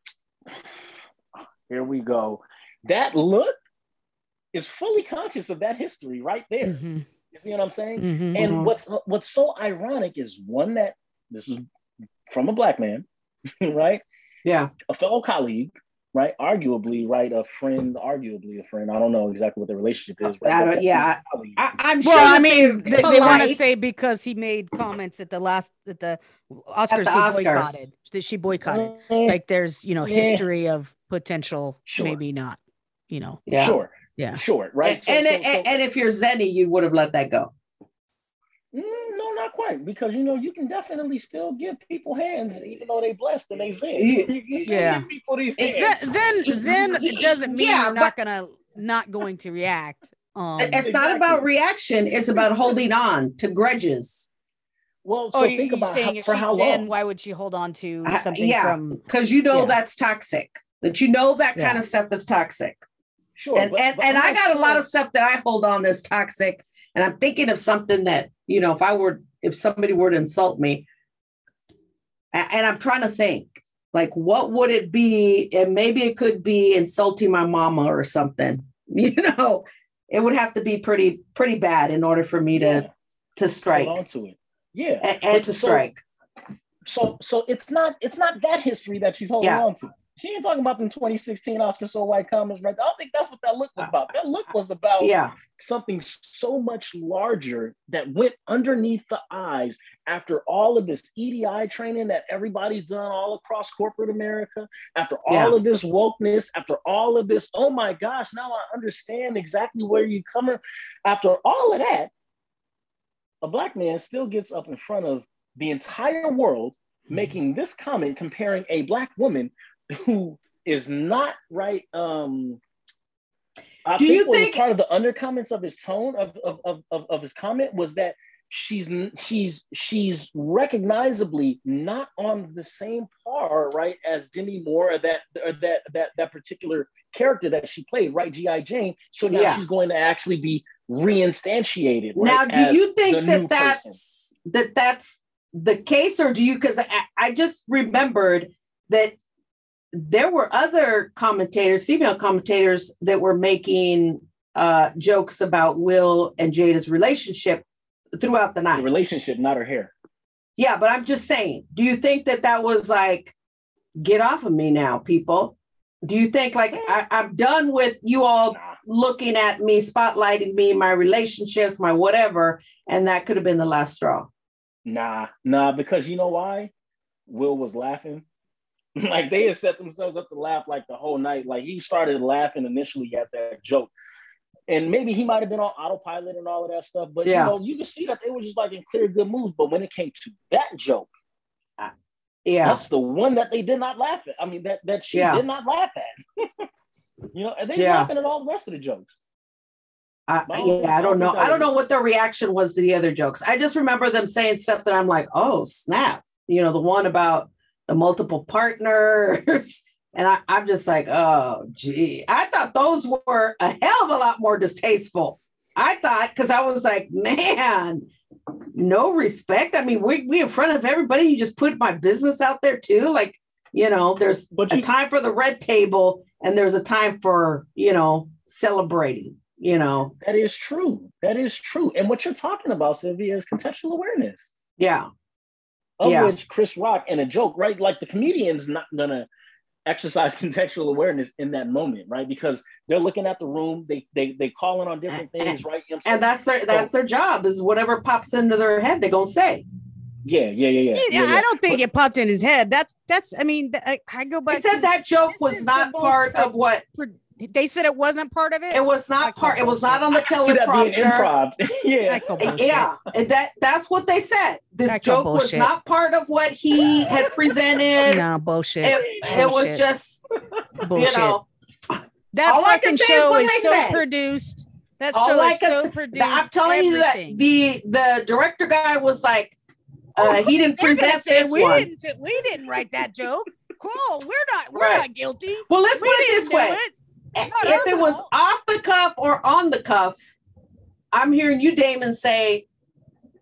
here we go. That look is fully conscious of that history right there. Mhm. You see what I'm saying? Mhm. And Mhm. what's what's so ironic is one that this is from a black man, right? Yeah. A fellow colleague, right? Arguably, right? A friend, arguably a friend. I don't know exactly what the relationship is. Right? I don't- yeah. I, I'm sure. Well, I mean, they're they, they want to say because he made comments at the last at the Oscars, the he Oscars. boycotted. That she boycotted. Mm, Like there's you know Yeah. history of potential, Sure. maybe not. You know, Yeah. Sure, yeah. sure, right? And, So- and, so- so- and if you're Zenny, you would have let that go. No, not quite, because you know you can definitely still give people hands even though they blessed and they sin. You- You can still Yeah. give people these Zen- hands. Zen, Zen, Zen doesn't mean Yeah, you're not gonna not going to react. Um, it's not about reaction. It's about holding on to grudges. Well, so oh, think about saying how, for how Zen, long. why would she hold on to something yeah. from? Because you know Yeah. that's toxic. That you know that kind of stuff is toxic. Sure, and but- and, but and I'm I got a lot of stuff that I hold on that's toxic. And I'm thinking of something that, you know, if I were if somebody were to insult me, and I'm trying to think, like, what would it be? And maybe it could be insulting my mama or something. You know, it would have to be pretty, pretty bad in order for me to to strike hold on to it. Yeah, and, and to so- strike. So, so it's not it's not that history that she's holding Yeah. on to. She ain't talking about them 2016 Oscar so white comments, right? I don't think that's what that look was about. That look was about Yeah. something so much larger that went underneath the eyes after all of this EDI training that everybody's done all across corporate America, after all Yeah. of this wokeness, after all of this, oh my gosh, now I understand exactly where you're coming. After all of that, a black man still gets up in front of the entire world making this comment comparing a black woman who is not right. Um, I Do think you think- part of the undercurrents of his tone of of, of, of, of his comment was that she's she's she's recognizably not on the same par right as Demi Moore or that or that that that particular character that she played right GI Jane so now Yeah. she's going to actually be reinstantiated right, now, do you think that person. that's that that's the case, or do you? Because I, I just remembered that there were other commentators, female commentators, that were making uh, jokes about Will and Jada's relationship throughout the the night. relationship not her hair Yeah, but I'm just saying, do you think that that was like, get off of me now, people? Do you think like I, I'm done with you all nah. looking at me, spotlighting me, my relationships, my whatever, and that could have been the last straw? Nah, nah, because you know why? Will was laughing. like they had set themselves up to laugh like the whole night. Like he started laughing initially at that joke. And maybe he might have been on autopilot and all of that stuff. But Yeah. you know, you can see that they were just like in clear good moods. But when it came to that joke, ah, Yeah, that's the one that they did not laugh at. I mean, that that she Yeah. did not laugh at. you know, and they Yeah. laughing at all the rest of the jokes. I, I don't think- yeah, I don't know. I don't know what their reaction was to the other jokes. I just remember them saying stuff that I'm like, oh snap! You know, the one about the multiple partners, and I, I'm just like, oh gee, I thought those were a hell of a lot more distasteful. I thought because I was like, man, no respect. I mean, we we in front of everybody. You just put my business out there too. Like, you know, there's But a time for the red table, and there's a time for you know celebrating. You know, that is true. That is true. And what you're talking about, Sylvia, is contextual awareness. yeah. Of Yeah. which Chris Rock and a joke, right? Like the comedian's not gonna exercise contextual awareness in that moment, right? Because they're looking at the room, they they they calling on different things, right? You know and that's their So- that's their job is whatever pops into their head they're gonna say yeah, yeah, yeah, yeah. Yeah, yeah, yeah. I don't think it popped in his head. That's that's. I mean, I, I go i back. said to- that joke was not part of what pro- They said it wasn't part of it. it was not call part it was not on the I see that being teleprompter yeah. I call bullshit. yeah and that that's what they said this I call joke was not part of what he had presented No bullshit. it, it was just bullshit. you know that all fucking say is show what is they so said. produced. That All show I is so say- produced. i'm telling you that the the director guy was like uh, he didn't present say, this we one Didn't, we didn't write that joke. Cool. We're not. We're Right. not guilty. well let's We put it this way it. Not if it was off the cuff or on the cuff, I'm hearing you, Damon, say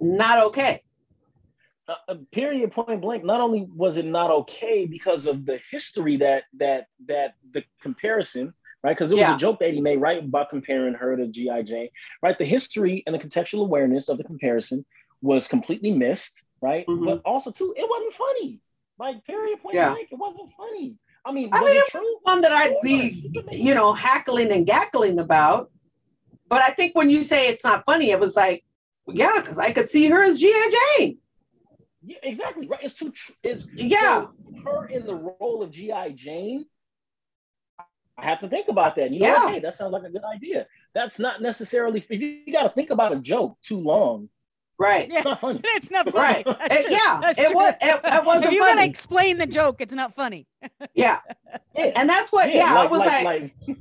not okay. uh, uh, period point blank not only was it not okay because of the history that that that the comparison right because it was Yeah. a joke that he made right about comparing her to gi jane right the history and the contextual awareness of the comparison was completely missed right Mhm. but also too it wasn't funny like period point Yeah. blank it wasn't funny i mean I was mean, it it true One that I'd be, you know, hackling and gackling about. But I think when you say it's not funny, it was like, yeah, because I could see her as G.I. Jane. yeah exactly right it's too tr- it's Yeah. so her in the role of gi jane I have to think about that. You know, Yeah. hey, that sounds like a good idea. That's not necessarily. You got to think about a joke too long, Right. Yeah. it's not funny. It's not funny. Right. That's It- true. yeah. That's It true. was. It, it wasn't if you funny. gotta explain the joke, it's not funny. yeah. Yeah, And that's what. Yeah. I was like, like, yeah.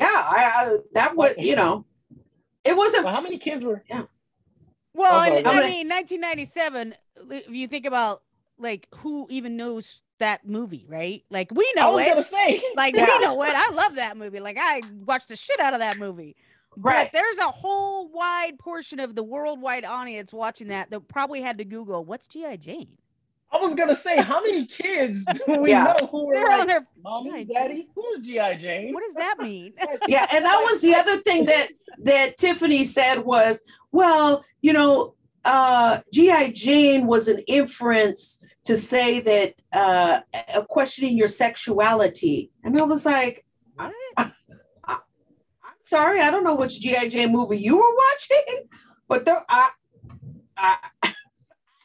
I, I that would. You know, it wasn't. well, how many kids were? Yeah. Well, Oh, and, I mean, 1997. If you think about like who even knows that movie, right? Like we I know was gonna it. say. Like Yeah. we know it. I love that movie. Like I watched the shit out of that movie. Right. But there's a whole wide portion of the worldwide audience watching that that probably had to Google what's GI Jane. I was gonna say, how many kids do we Yeah. know who were They're on like, their mommy, G.I. daddy? Who's GI Jane? what does that mean? yeah and that was the other thing that that tiffany said was well you know uh gi jane was an inference to say that uh uh, questioning your sexuality and i was like What? i'm sorry i don't know which gi jane movie you were watching but there i i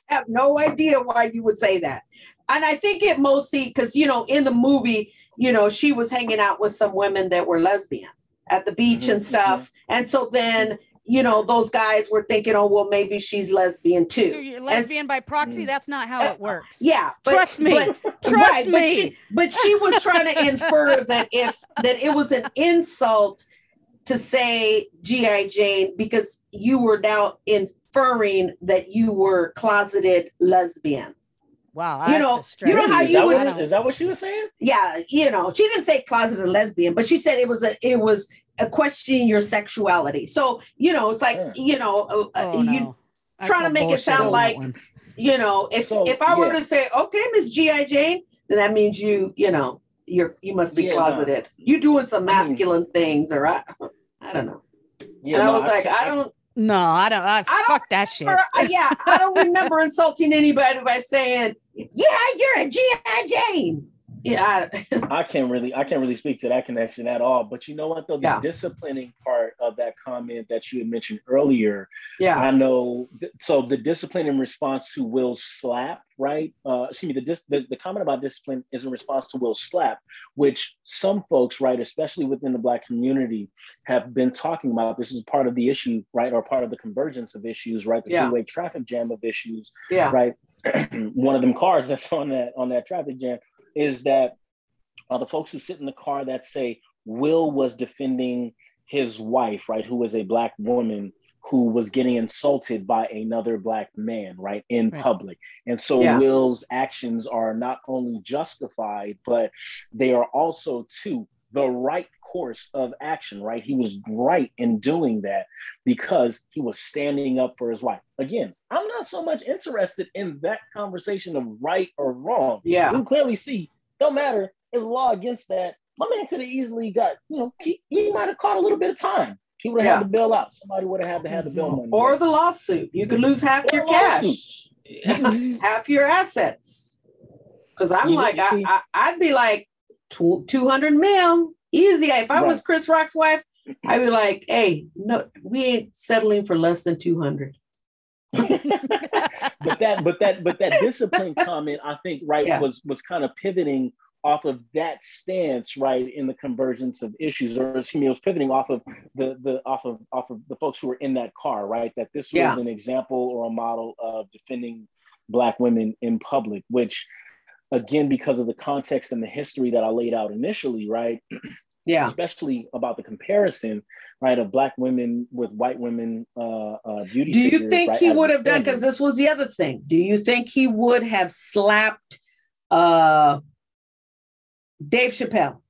have no idea why you would say that and i think it mostly because you know in the movie you know she was hanging out with some women that were lesbian at the beach Mhm, and stuff and so then you know, those guys were thinking, oh, well, maybe she's lesbian too. So you're lesbian by proxy. Mm. That's not how it works. Yeah, but, Trust me. but- Trust right, But me. she, but she was trying to infer that if that it was an insult to say GI Jane because you were now inferring that you were closeted lesbian. Wow. You know- you know how is, you that would- what, is that what she was saying? Yeah, you know, she didn't say closeted lesbian, but she said it was a it was a questioning your sexuality. So you know, it's like Yeah. you know, uh, uh, Oh, you no. Trying to make it sound like- you know, if So, if I were yeah. to say, okay, Miss GI Jane, then that means you, you know, you're you must be Yeah, no. closeted. You doing some I mean- masculine things, or I, I don't know. Yeah, and I no, was like, I don't, No, I don't. I, don't fuck that shit. remember, uh, yeah, I don't remember insulting anybody by saying, yeah, you're a GI Jane. Yeah, I, I can't really I can't really speak to that connection at all. But you know what though? The Yeah. disciplining part of that comment that you had mentioned earlier, yeah, I know th- so the discipline in response to Will's slap, right? Uh excuse me, the, dis- the the comment about discipline is in response to Will's slap, which some folks, right, especially within the black community, have been talking about. This is part of the issue, right, or part of the convergence of issues, right? The Yeah. two-way traffic jam of issues, yeah, right? One of them cars that's on that on that traffic jam is that uh, the folks who sit in the car that say Will was defending his wife, right, who was a black woman who was getting insulted by another black man, right, in Right. public. And so Yeah. Will's actions are not only justified, but they are also too the right course of action, right? He was right in doing that because he was standing up for his wife. Again, I'm not so much interested in that conversation of right or wrong. Yeah. You clearly see, no matter, there's a law against that. My man could have easily got, you know, he, he might have caught a little bit of time. He would have Yeah. had to bail out. Somebody would have had to have the bail money. or the lawsuit. You could lose half Or your cash, half your assets. Because I'm You- like, I, I, I'd be like, 200 mil, easy. If I was Chris Rock's wife, I'd be like, hey, no, we ain't settling for less than 200. but that but that but that discipline comment i think right Yeah. was was kind of pivoting off of that stance right in the convergence of issues or excuse me it was pivoting off of the the off of off of the folks who were in that car right that this was Yeah. an example or a model of defending black women in public which again because of the context and the history that i laid out initially right Yeah. especially about the comparison right of black women with white women uh, uh beauty Do you figures, think right, he would have done? Because this was the other thing. Do you think he would have slapped uh, Dave Chappelle?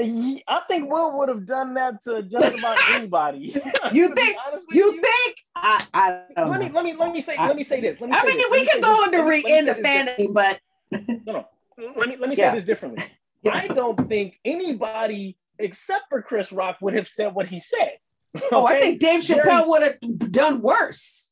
I think Will would have done that to just about anybody. You think- with You think? I, I Let me let me let me say I- let me say this. Let me I mean, this. we can go into re- let me say into fantasy, but No, no. Let me let me say this differently. Yeah. I don't think anybody except for Chris Rock would have said what he said. oh, I think Dave Chappelle would have done worse.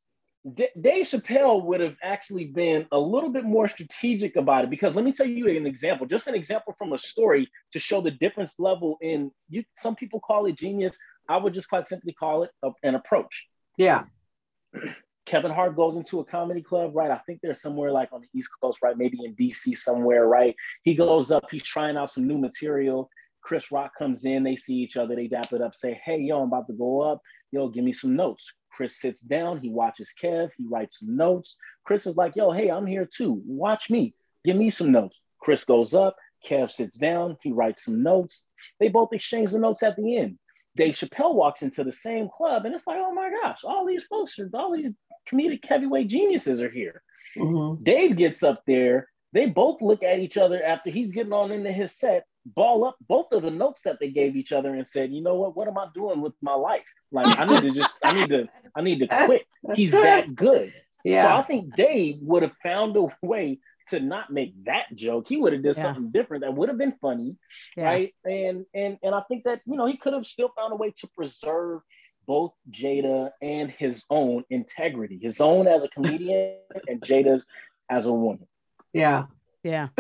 D- Dave Chappelle would have actually been a little bit more strategic about it because let me tell you an example, just an example from a story to show the difference level in you. Some people call it genius. I would just quite simply call it a- an approach. Yeah. Kevin Hart goes into a comedy club, right? I think they're somewhere like on the East Coast, right? Maybe in DC somewhere, right? He goes up, he's trying out some new material. Chris Rock comes in, they see each other, they dap it up, say, Hey, yo, I'm about to go up. Yo, give me some notes. Chris sits down, he watches Kev, he writes some notes. Chris is like, Yo, hey, I'm here too. Watch me, give me some notes. Chris goes up, Kev sits down, he writes some notes. They both exchange the notes at the end. Dave Chappelle walks into the same club, and it's like, oh my gosh, all these folks are, all these comedic heavyweight geniuses are here. Mhm. Dave gets up there. They both look at each other after he's getting on into his set, ball up both of the notes that they gave each other and said, you know what, what am I doing with my life? Like I need to just, I need to, I need to quit. He's that good. Yeah. So I think Dave would have found a way to not make that joke. He would have did Yeah. something different that would have been funny Yeah. right? And and and I think that you know he could have still found a way to preserve both Jada and his own integrity, his own as a comedian and Jada's as a woman. Yeah. Yeah.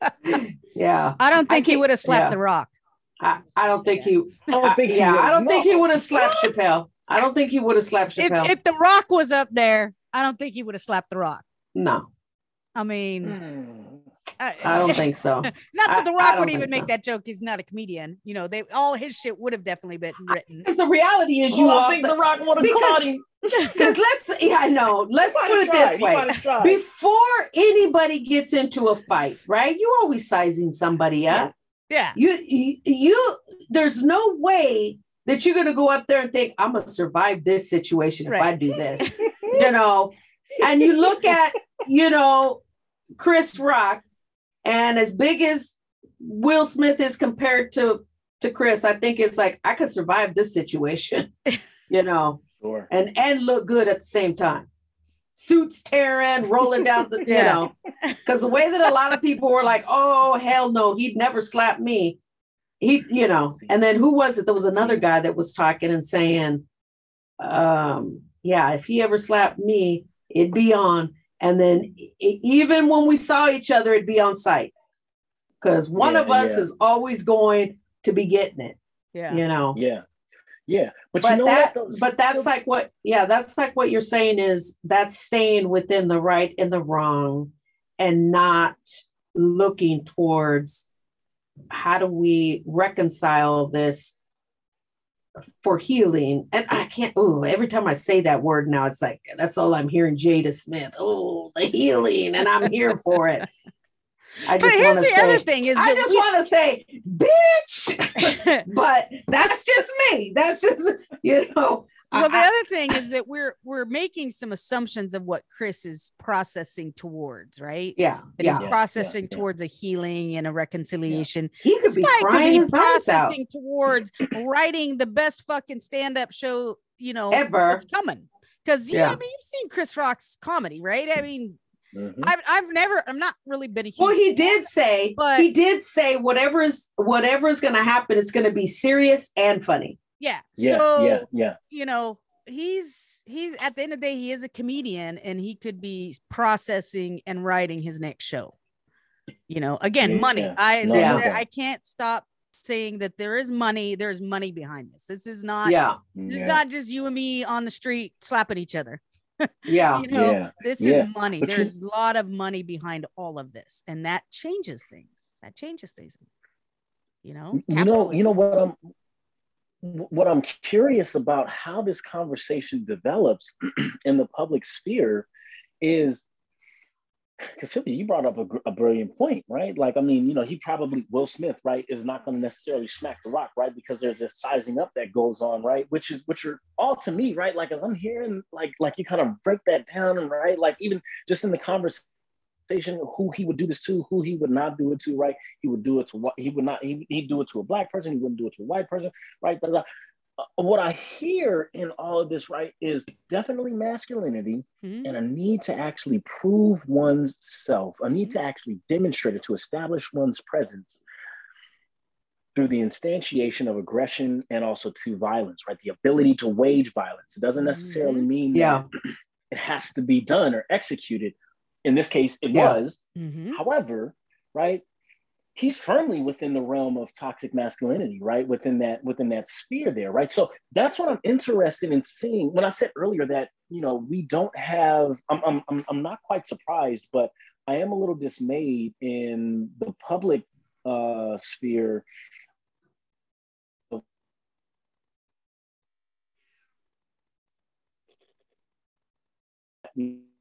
Yeah. I don't I think he would have slapped yeah. the rock. I, I don't think he, I don't think he yeah, would- I don't think he would have slapped Chappelle. I don't think he would have slapped If, Chappelle. if the rock was up there, I don't think he would have slapped the rock. no. I mean, Hmm. I don't think so. Not I- that The Rock would even make so. that joke. He's not a comedian. You know, they all his shit would have definitely been written. Because the reality is, you Oh, I also think The Rock would have because- caught him. because let's yeah, I know. Let's put it tried. this way. might have tried. Before anybody gets into a fight, right? You always sizing somebody up. Yeah. You, you you there's no way that you're gonna go up there and think, I'm gonna survive this situation if I do this. you know, and you look at, you know, Chris Rock, and as big as Will Smith is compared to to Chris, I think it's like I could survive this situation, you know, Sure. and and look good at the same time. Suits tearing, rolling down the, you know, because the way that a lot of people were like, oh hell no, he'd never slap me. He, you know, and then who was it? There was another guy that was talking and saying, um, yeah, if he ever slapped me, it'd be on. And then even when we saw each other, it'd be on site. Because one Yeah, of us yeah. is always going to be getting it, Yeah. you know. Yeah. Yeah. But, But you know that what? though? but that's So- like what yeah, that's like what you're saying is that's staying within the right and the wrong and not looking towards how do we reconcile this for healing. And i mm. can't oh every time i say that word now it's like that's all i'm hearing jada smith oh the healing and i'm here for it. I But here's the to other thing is i just we- want to say bitch! But that's just me. That's just you know well, the other thing is that we're we're making some assumptions of what Chris is processing towards, right? yeah That yeah he's processing yeah. towards a healing and a reconciliation. he could This be guy could be his eyes out processing towards writing the best fucking stand-up show, you know, Ever. it's coming. Because yeah, Yeah. I mean, you've seen Chris Rock's comedy, right? I mean, Mhm. I've I've never, I'm not really been a huge well he did say But- he did say whatever is whatever is going to happen it's going to be serious and funny yeah. Yeah. so yeah. Yeah. you know he's he's at the end of the day he is a comedian and he could be processing and writing his next show you know again Yeah, money yeah. i No, there- no i can't stop saying that there is money there's money behind this this is not yeah this is Yeah. not just you and me on the street slapping each other yeah you know Yeah. this yeah. is money But you- there's a lot of money behind all of this and that changes things that changes things you know you know you know what i'm what i'm curious about how this conversation develops in the public sphere is because Sylvia, you brought up a, a brilliant point, right? Like, I mean, you know, he probably Will Smith, right, is not going to necessarily smack the rock, right, because there's this sizing up that goes on, right, which is which are all to me, right, like as I'm hearing, like, like you kind of break that down, right, like even just in the conversation, who he would do this to, who he would not do it to, right, he would do it to what he would not, he, he'd do it to a black person, he wouldn't do it to a white person, right? da, da, da. Uh, what I hear in all of this, right, is definitely masculinity Mhm. and a need to actually prove one's self, a need to actually demonstrate it, to establish one's presence through the instantiation of aggression and also to violence, right? The ability to wage violence. It doesn't necessarily mean that Yeah. it has to be done or executed. In this case, it Yeah. was. Mhm. However, right, he's firmly within the realm of toxic masculinity, right? Within that within that sphere there, right? So that's what I'm interested in seeing. When I said earlier that you know we don't have, I'm I'm I'm, I'm not quite surprised, but I am a little dismayed in the public uh, sphere.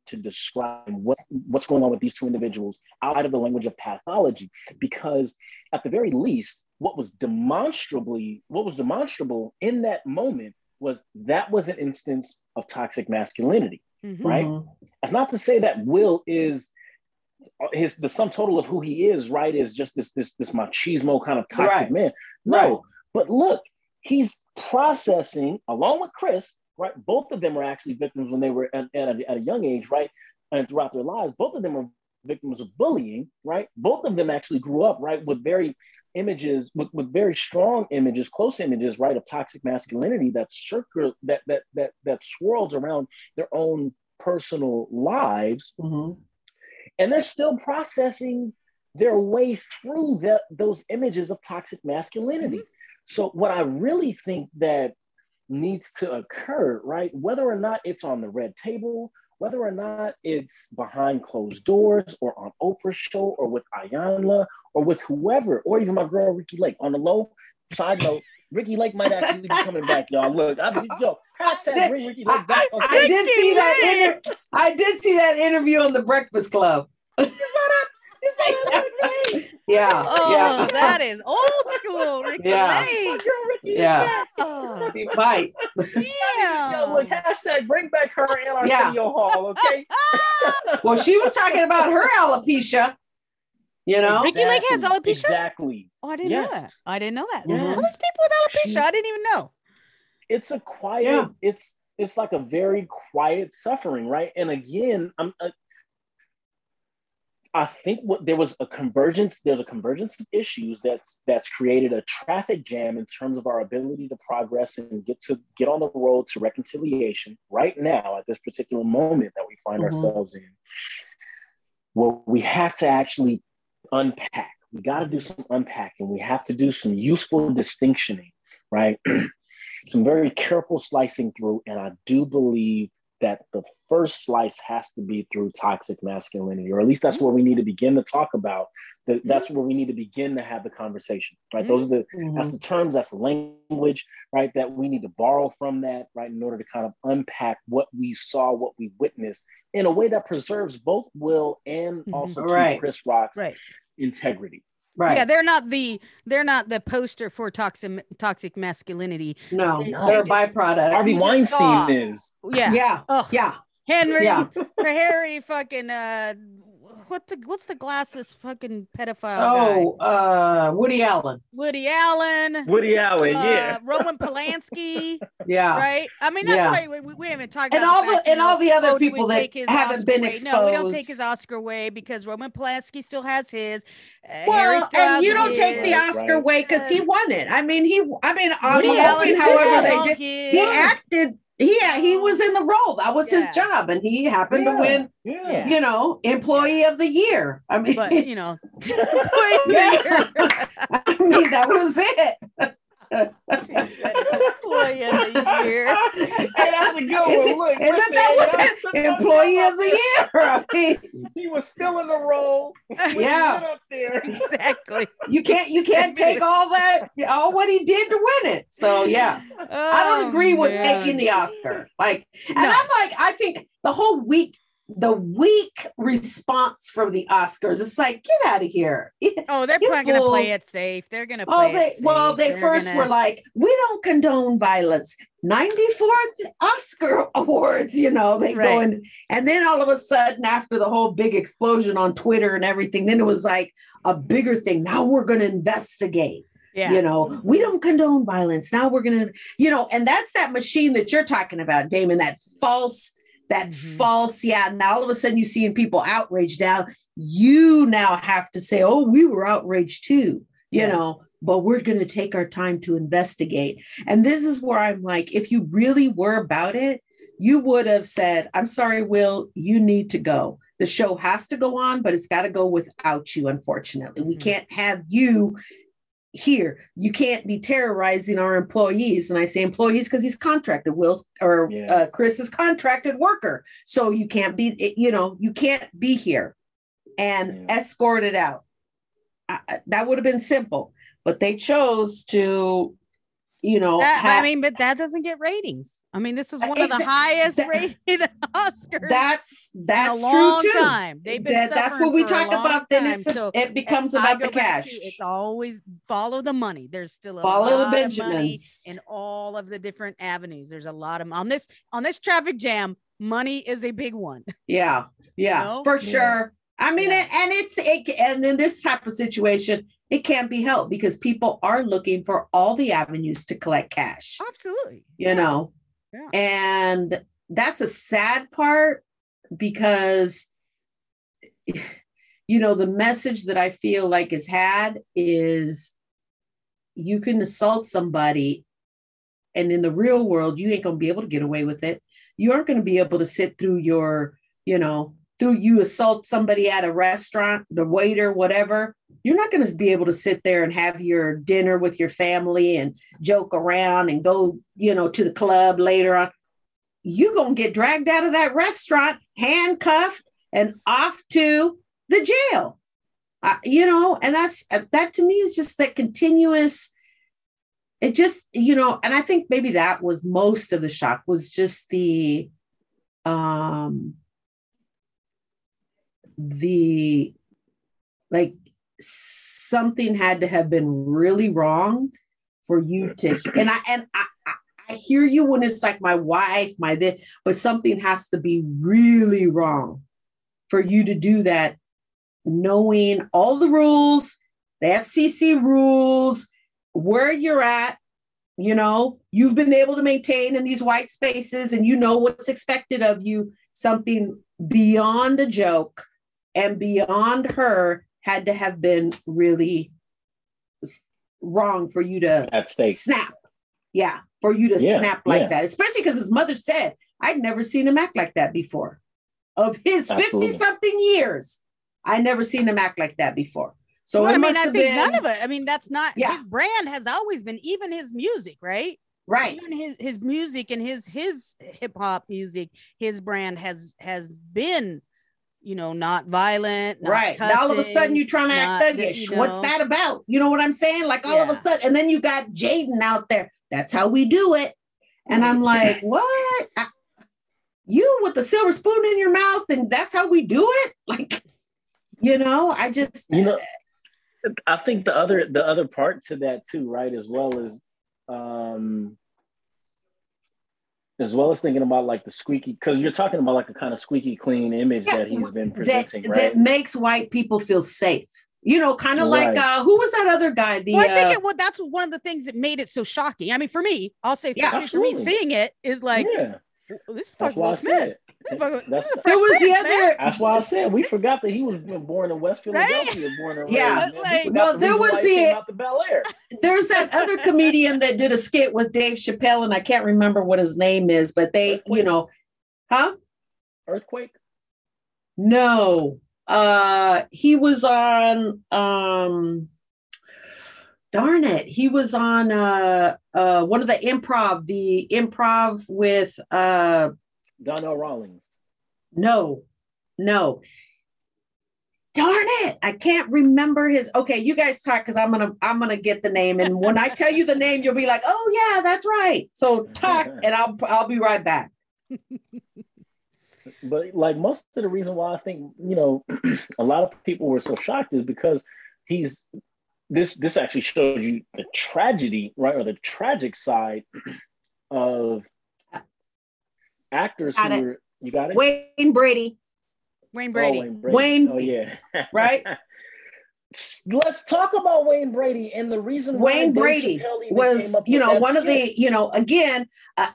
To describe what, what's going on with these two individuals out of the language of pathology because at the very least what was demonstrably what was demonstrable in that moment was that was an instance of toxic masculinity Mhm. right That's not to say that will is his the sum total of who he is right is just this this this machismo kind of toxic Right. man no Right. but look he's processing along with chris right? Both of them were actually victims when they were at, at, a, at a young age right? And throughout their lives both of them were victims of bullying right? Both of them actually grew up right with very images with, with very strong images close images right of toxic masculinity that circle that that that that swirls around their own personal lives. Mhm. and they're still processing their way through that, those images of toxic masculinity. So, what I really think that needs to occur, right, whether or not it's on the red table whether or not it's behind closed doors or on Oprah's show or with Iyanla or with whoever, or even my girl Ricki Lake. On the low side note, Ricki Lake might actually be coming back, y'all. Look, I'm just, yo, hashtag bring Ricki Lake back. I, I did Ricky see that. Inter- I did see that interview on the Breakfast Club. You saw that? You saw that, Ricky? Yeah, Oh, yeah. that is old school, Ricki Yeah. Lake. girl Ricki Yeah. back. Oh, He might. Yo, look, hashtag bring back her and Yeah. Arsenio Hall, okay? Well, she was talking about her alopecia. You know, Ricki Lake has Exactly, alopecia? Exactly. Oh, I didn't know that. I didn't know that. Yes. There's people with alopecia. I didn't even know. It's a quiet, Yeah. it's it's like a very quiet suffering, right? And again, I'm uh, I think what there was a convergence, there's a convergence of issues that's that's created a traffic jam in terms of our ability to progress and get to get on the road to reconciliation right now at this particular moment that we find Mhm. ourselves in. Well, we have to actually unpack. We got to do some unpacking. We have to do some useful distinctioning, right? some very careful slicing through. And I do believe that the first slice has to be through toxic masculinity, or at least that's mm-hmm. where we need to begin to talk about. That mm-hmm. that's where we need to begin to have the conversation, right? Those are the mm-hmm. that's the terms, that's the language, right? That we need to borrow from that, right? In order to kind of unpack what we saw, what we witnessed in a way that preserves both Will and Mhm. also Right. Chris Rock's Right. integrity. right? Yeah, they're not the they're not the poster for toxic toxic masculinity. no, No. they're a byproduct. Harvey just Weinstein saw- is. Yeah. yeah, Ugh. yeah. Henry Yeah. for Harry fucking uh what's the what's the glasses fucking pedophile guy? Oh, uh, Woody Allen. Woody Allen. Woody Allen, uh, yeah. Roman Polanski, Yeah. right? I mean, that's Yeah. why we, we, we didn't even talk And about all the, the- and all the other oh, people that take his haven't Oscar been away? No, we don't take his Oscar away because Roman Polanski still has his. Uh, Well, and you don't his. take the Right, Oscar right. away because he won it. I mean, he. I mean, I'm Woody Woody Allen however, they all did. his. He acted. He he was in the role. That was Yeah. his job, and he happened to win. Yeah. Yeah. You know, employee of the year. I mean, but you know, I mean that was it. Employee of the year. hey, that's a good Isn't, one. Look, isn't listen, that what that employee of the year? He was still in the role. Yeah. up there. exactly. you can't you can't take all that all what he did to win it. So yeah. I don't Oh, agree with man. taking the Oscar. Like, and No. I'm like, I think the whole week, the weak response from the Oscars, it's like, get out of here. Oh, they're probably gonna play it safe. They're gonna Oh, play they it safe. well, they They're first gonna- were like, we don't condone violence. 94th Oscar awards, you know, they Right. go in, and then all of a sudden, after the whole big explosion on Twitter and everything, then it was like a bigger thing. Now we're gonna investigate yeah. you know we don't condone violence now we're gonna you know and that's that machine that you're talking about damon that false that Mhm. false yeah now all of a sudden you're seeing people outraged now you now have to say oh we were outraged too you Yeah. know but we're going to take our time to investigate and this is where i'm like if you really were about it you would have said i'm sorry will you need to go the show has to go on but it's got to go without you unfortunately we Mhm. can't have you here you can't be terrorizing our employees and i say employees because he's contracted will's or Yeah. uh, chris is contracted worker so you can't be you know you can't be here and Yeah. escort it out I- that would have been simple but they chose to you know That- I mean, but that doesn't get ratings. I mean, this is one of the highest that- rated Oscars that's that's a long true too time. They've been That- that's what we talk about then time. it's a- so it becomes about the cash to, it's always follow the money. There's still a follow the lot of money benjamins in all of the different avenues. There's a lot of on this on this traffic jam. Money is a big one. Yeah, yeah, know? for Yeah. sure. I mean, Yeah. and, and it's it, and in this type of situation, it can't be helped because people are looking for all the avenues to collect cash. Absolutely. You know, Yeah. and that's a sad part because you know the message that I feel like is had is you can assault somebody and in the real world you ain't going to be able to get away with it you aren't going to be able to sit through your you know through you assault somebody at a restaurant the waiter whatever you're not going to be able to sit there and have your dinner with your family and joke around and go you know to the club later on You're gonna get dragged out of that restaurant, handcuffed, and off to the jail. Uh, you know, and that's uh, that to me is just that continuous. It just, you know, and I think maybe that was most of the shock was just the um the like something had to have been really wrong for you to and I and I, I I hear you when it's like my wife, my this, but something has to be really wrong for you to do that, knowing all the rules, the FCC rules, where you're at. You know, you've been able to maintain in these white spaces and you know what's expected of you. Something beyond a joke and beyond her had to have been really wrong for you to At stake. snap. Yeah, for you to Yeah, snap like yeah. that, especially because his mother said, I'd never seen him act like that before. Of his 50 something years, I never seen him act like that before. So Well, I mean, I think been none of it. I mean, that's not Yeah. his brand has always been even his music, right? right. Even his his music and his his hip hop music, his brand has has been, you know, not violent, not Right. Now all of a sudden you're trying to act not thuggish. you What's that about? You know what I'm saying? Like all of a sudden, and then you got Jaden out there. That's how we do it. And I'm like, what? I- you with the silver spoon in your mouth, and that's how we do it? Like, you know, I just you know i think the other the other part to that too right as well as um as well as thinking about like the squeaky because you're talking about like a kind of squeaky clean image Yeah, that he's been that, presenting right that makes white people feel safe. You know, kind of like Right. uh who was that other guy? The well, I think uh, it well, that's one of the things that made it so shocking. I mean, for me, I'll say for, Yeah, me, for me, seeing it is like yeah this is fucking why Will Smith. Said This That's- this there was the other that's why i said we forgot that he was born in west Right? philadelphia born and Yeah. raised, man. We Like- Well, the there was why he came the- out to bel air there's that other comedian that did a skit with Dave Chappelle, and I can't remember what his name is, but they, you know, huh? earthquake No. Uh he was on um darn it. He was on uh uh one of the improv, the improv with uh donnell rawlings no, no. Darn it. I can't remember his okay, you guys talk because I'm gonna I'm gonna get the name. And when I tell you the name, you'll be like, oh yeah, that's right. So talk and I'll I'll be right back. but like most of the reason why I think you know a lot of people were so shocked is because he's this this actually shows you the tragedy right or the tragic side of actors Got who it. were you got it Wayne Brady, Wayne Oh, Brady. Wayne Brady. Wayne- oh yeah right? let's talk about Wayne Brady and the reason why Wayne Brady was, you know, that one of the, you know, again, uh,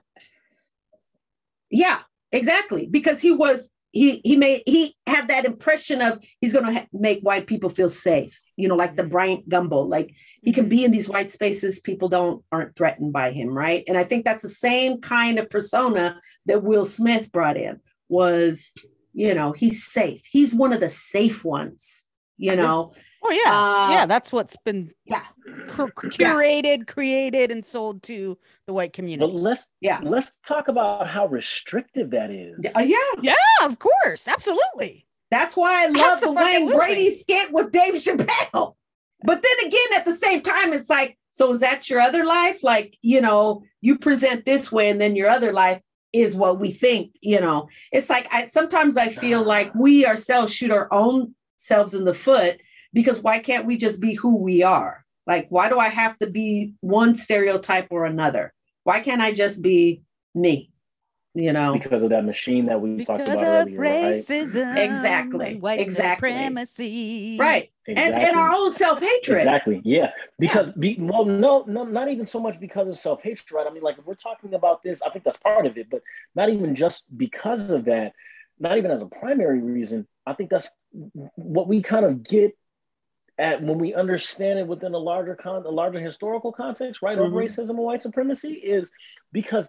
yeah, exactly, because he was he he made he had that impression of he's going to ha- make white people feel safe, you know, like the mm-hmm. Bryant Gumbel, like he can be mm-hmm. in these white spaces, people don't aren't threatened by him, right? And I think that's the same kind of persona that Will Smith brought in was, you know, he's safe, he's one of the safe ones, you know, Oh yeah, Uh, yeah. That's what's been yeah. cur- curated, created, and sold to the white but community. let's Yeah. let's talk about how restrictive that is Uh, yeah, Yeah, of course, absolutely. That's why I love the Wayne Brady skit with Dave Chappelle. But then again, at the same time, it's like, so is that your other life? Like, you know, you present this way, and then your other life is what we think. You know, it's like I sometimes I feel like we ourselves shoot our own selves in the foot because why can't we just be who we are? Like, why do I have to be one stereotype or another? Why can't I just be me? You know, because of that machine that we talked Because about of earlier right Exactly, and white exactly. supremacy, right? And and our own self hatred. Exactly. Yeah. Because be, well, no, no, not even so much because of self hatred, right? I mean, like if we're talking about this, I think that's part of it, but not even just because of that, not even as a primary reason. I think that's what we kind of get at when we understand it within a larger con, a larger historical context, right? Of Mhm. racism and white supremacy is because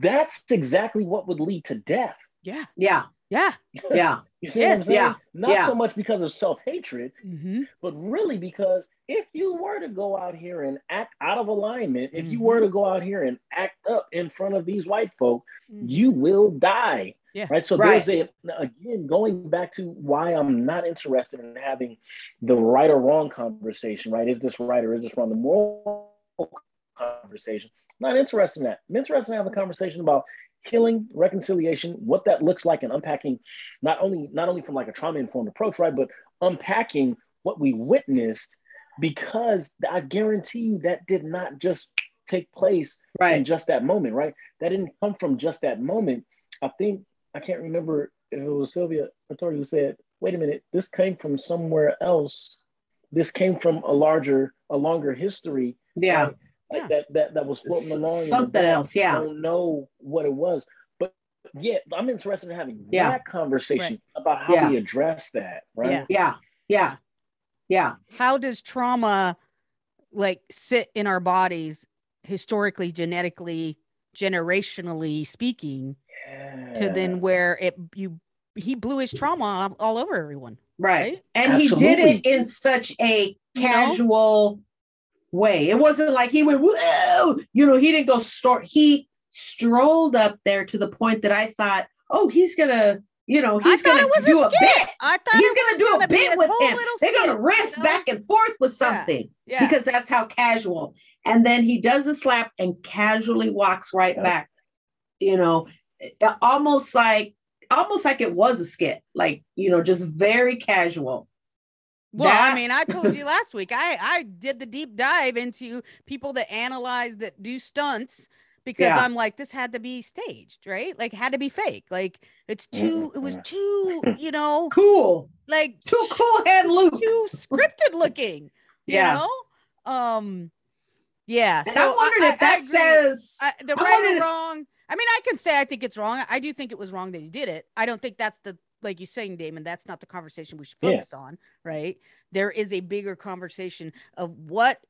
that's exactly what would lead to death. Yeah, Yeah. Yeah. Yeah. You see Yes, what I'm saying? yeah, Not yeah. so much because of self-hatred, hmm but really because if you were to go out here and act out of alignment, if you Mhm. were to go out here and act up in front of these white folk, Mhm. you will die. Yeah. Right. So Right. there's a again going back to why I'm not interested in having the right or wrong conversation. Right? Is this right or is this wrong? The moral conversation. Not interested in that. I'm interested in having a conversation about healing, reconciliation, what that looks like, and unpacking not only not only from like a trauma informed approach, right, but unpacking what we witnessed because I guarantee you that did not just take place in just that moment, right? That didn't come from just that moment. I think I can't remember if it was Sylvia Authority who said, "Wait a minute, this came from somewhere else. This came from a larger, a longer history, Yeah. right? Like Yeah. that that that was floating along. something else, yeah. I don't know what it was, but yeah, I'm interested in having Yeah. that conversation about how Yeah. we address that, right? Yeah. Yeah. Yeah. Yeah. How does trauma like sit in our bodies historically, genetically, generationally speaking, to then where it you he blew his trauma all over everyone. Right. Right? And he did it in such a You know? casual way. It wasn't like he went, Whoa! you know, he didn't go start. He strolled up there to the point that I thought, oh, he's gonna, you know, he's I thought gonna it was do a a, bit. I thought He's gonna do a gonna be bit with him. little They're gonna riff you know? back and forth with something Yeah. because that's how casual. And then he does the slap and casually walks right Yeah. back. You know, almost like almost like it was a skit, like you know, just very casual. Well, That- I mean, I told you last week. I I did the deep dive into people that analyze that do stunts because Yeah. I'm like, this had to be staged, right? Like, had to be fake. Like, it's too. It was too, you know, Cool, like too cool head Luke. too scripted looking. You Yeah. know? Um. Yeah. And so I wondered if that agree. says I, the I right or wrong. I mean, I can say I think it's wrong. I do think it was wrong that he did it. I don't think that's the like you saying, Damon. That's not the conversation we should Yeah. focus on, right? There is a bigger conversation of what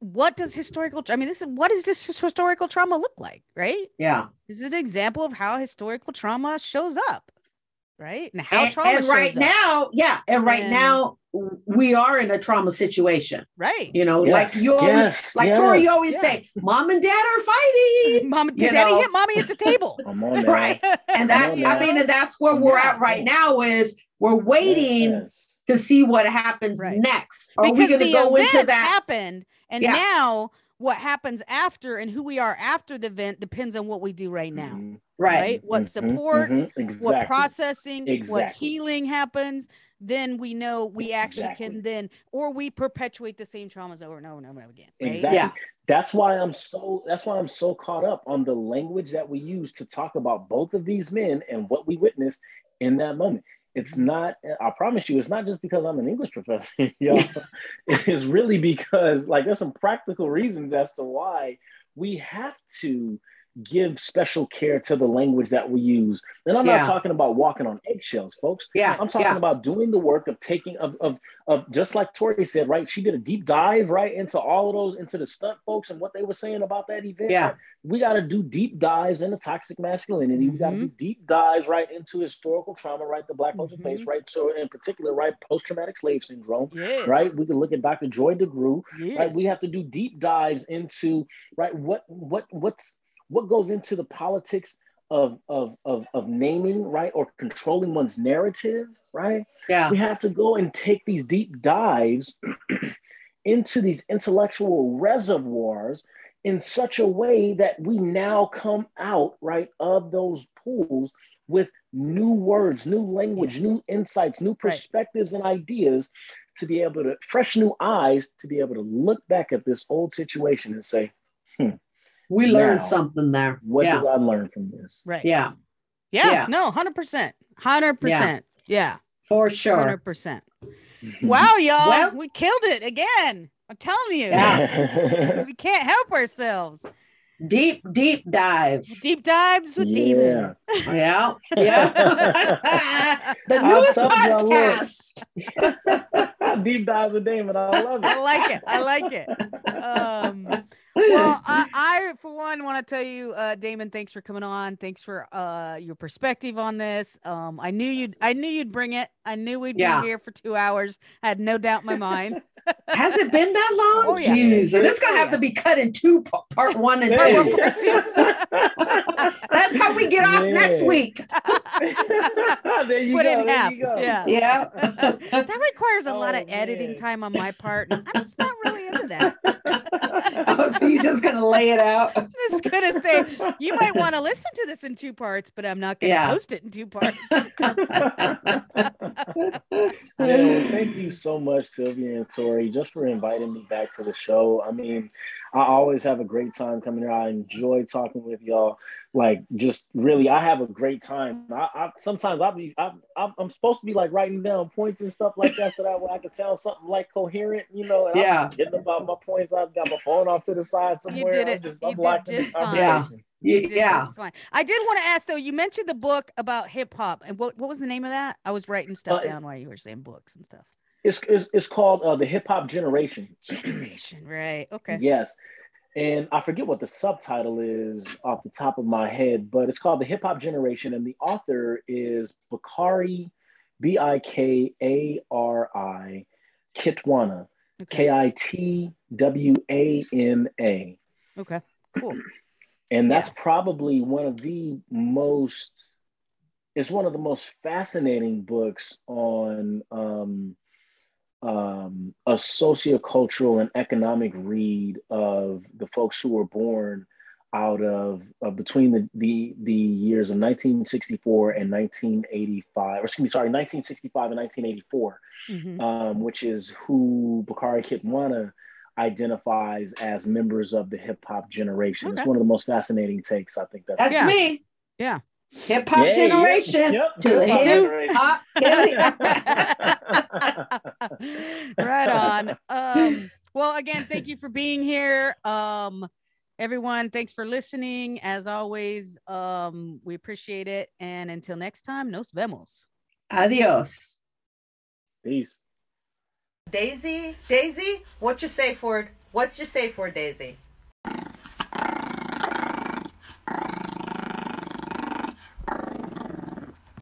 what does historical. I mean, this is what does this historical trauma look like, right? yeah. This is an example of how historical trauma shows up, right? And how And, trauma and shows right up, now, yeah, and right And- now we are in a trauma situation. right? You know, Yes, like you always, yes, like Tori, you always Yeah. say, "Mom and Dad are fighting," Mom, you daddy know. hit mommy at the table. On, right? And that, on I now. mean, and that's where we're Yeah. at right now. Is we're waiting Yes. to see what happens Right. next. Are we because going to the go event into that? happened and Yeah. now what happens after and who we are after the event depends on what we do right now Mhm, Right. right what mhm, supports mhm, exactly. what processing what healing happens then we know we actually Exactly. can then or we perpetuate the same traumas over and over and over again right Exactly. Yeah. That's why I'm so that's why I'm so caught up on the language that we use to talk about both of these men and what we witnessed in that moment. It's Mm-hmm. not, I promise you, it's not just because I'm an English professor, y'all. it is really because like there's some practical reasons as to why we have to give special care to the language that we use. And I'm Yeah. not talking about walking on eggshells, folks. Yeah. I'm talking yeah. about doing the work of taking of, of of just like Tori said, right? She did a deep dive right into all of those, into the stunt folks and what they were saying about that event. Yeah. right? We got to do deep dives into toxic masculinity. We got to mm-hmm. do deep dives right into historical trauma, right? The black culture face, mm-hmm. right? So in particular, right, post-traumatic slave syndrome, yes right? We can look at Dr. Joy DeGruy, yes. right? We have to do deep dives into right what what what's what goes into the politics of of of, of naming, right, or controlling one's narrative, right? yeah. we have to go and take these deep dives into these intellectual reservoirs in such a way that we now come out right of those pools with new words new language new insights new perspectives and ideas to be able to fresh new eyes to be able to look back at this old situation and say hmm, We learned Now, something there. what yeah. did i learn from this right yeah. yeah, yeah. no 100% 100% yeah, For sure. 100% wow y'all Well- we killed it again i'm telling you Yeah. we can't help ourselves Deep, deep dive. deep dives with demon Yeah. Yeah. the I newest told y'all, podcast. deep dives with damon i love it I like it. I like it. Um, well, I, I for one want to tell you, uh, Damon, thanks for coming on. Thanks for uh, your perspective on this. Um, I knew you'd, I knew you'd bring it. I knew we'd Yeah. be here for two hours. I had no doubt in my mind. Has it been that long? Oh, yeah. Jeez, and this gonna Oh, have to be cut in two, part one and There two. That's how we get off next week. there you Split go. it in there half. you go. Yeah. Yeah. that requires a lot Oh, of editing time on my part. and I'm just not really into that. oh, so you're just gonna lay it out? I'm just gonna say you might want to listen to this in two parts, but I'm not gonna Yeah. post it in two parts. yeah, well, thank you so much, Sylvia and Tori, just for inviting me back to the show. I mean, I always have a great time coming here. I enjoy talking with y'all. Like, just really, I have a great time. I, I sometimes I'll be, I, I'm, I'm supposed to be like writing down points and stuff like that, so that way I can tell something like coherent, you know. and I'm Yeah. getting about my points. I've got my phone off to the side somewhere. you did I'm it. just, You I'm did locked just the fine. Yeah. conversation. You Y- did Yeah. fine. I did want to ask though. You mentioned the book about hip hop, and what what was the name of that? I was writing stuff Uh, down while you were saying books and stuff. It's, it's, it's called uh, the Hip Hop Generation. Generation, right? Okay. Yes. And I forget what the subtitle is off the top of my head, but it's called The Hip Hop Generation. And the author is Bakari, B I K A R I, Kitwana. K I T W A N A. Okay. Cool. And that's probably one of the most, it's one of the most fascinating books on um, um, a sociocultural and economic read of the folks who were born out of uh, between the, the the years of 1964 and 1985, or excuse me, sorry, 1965 and 1984, Mhm. um, which is who Bakari Kitwana identifies as members of the hip hop generation. It's one of the most fascinating takes. I think that's That's Yeah. me. Yeah. Hip hop Yeah, generation. Yep. To Hip-hop generation. right on. Um, well, again, thank you for being here. Um, everyone, thanks for listening. As always, um, we appreciate it. And until next time, nos vemos. Adios. Peace. Daisy, Daisy, what's your safe word? What's your safe word, Daisy?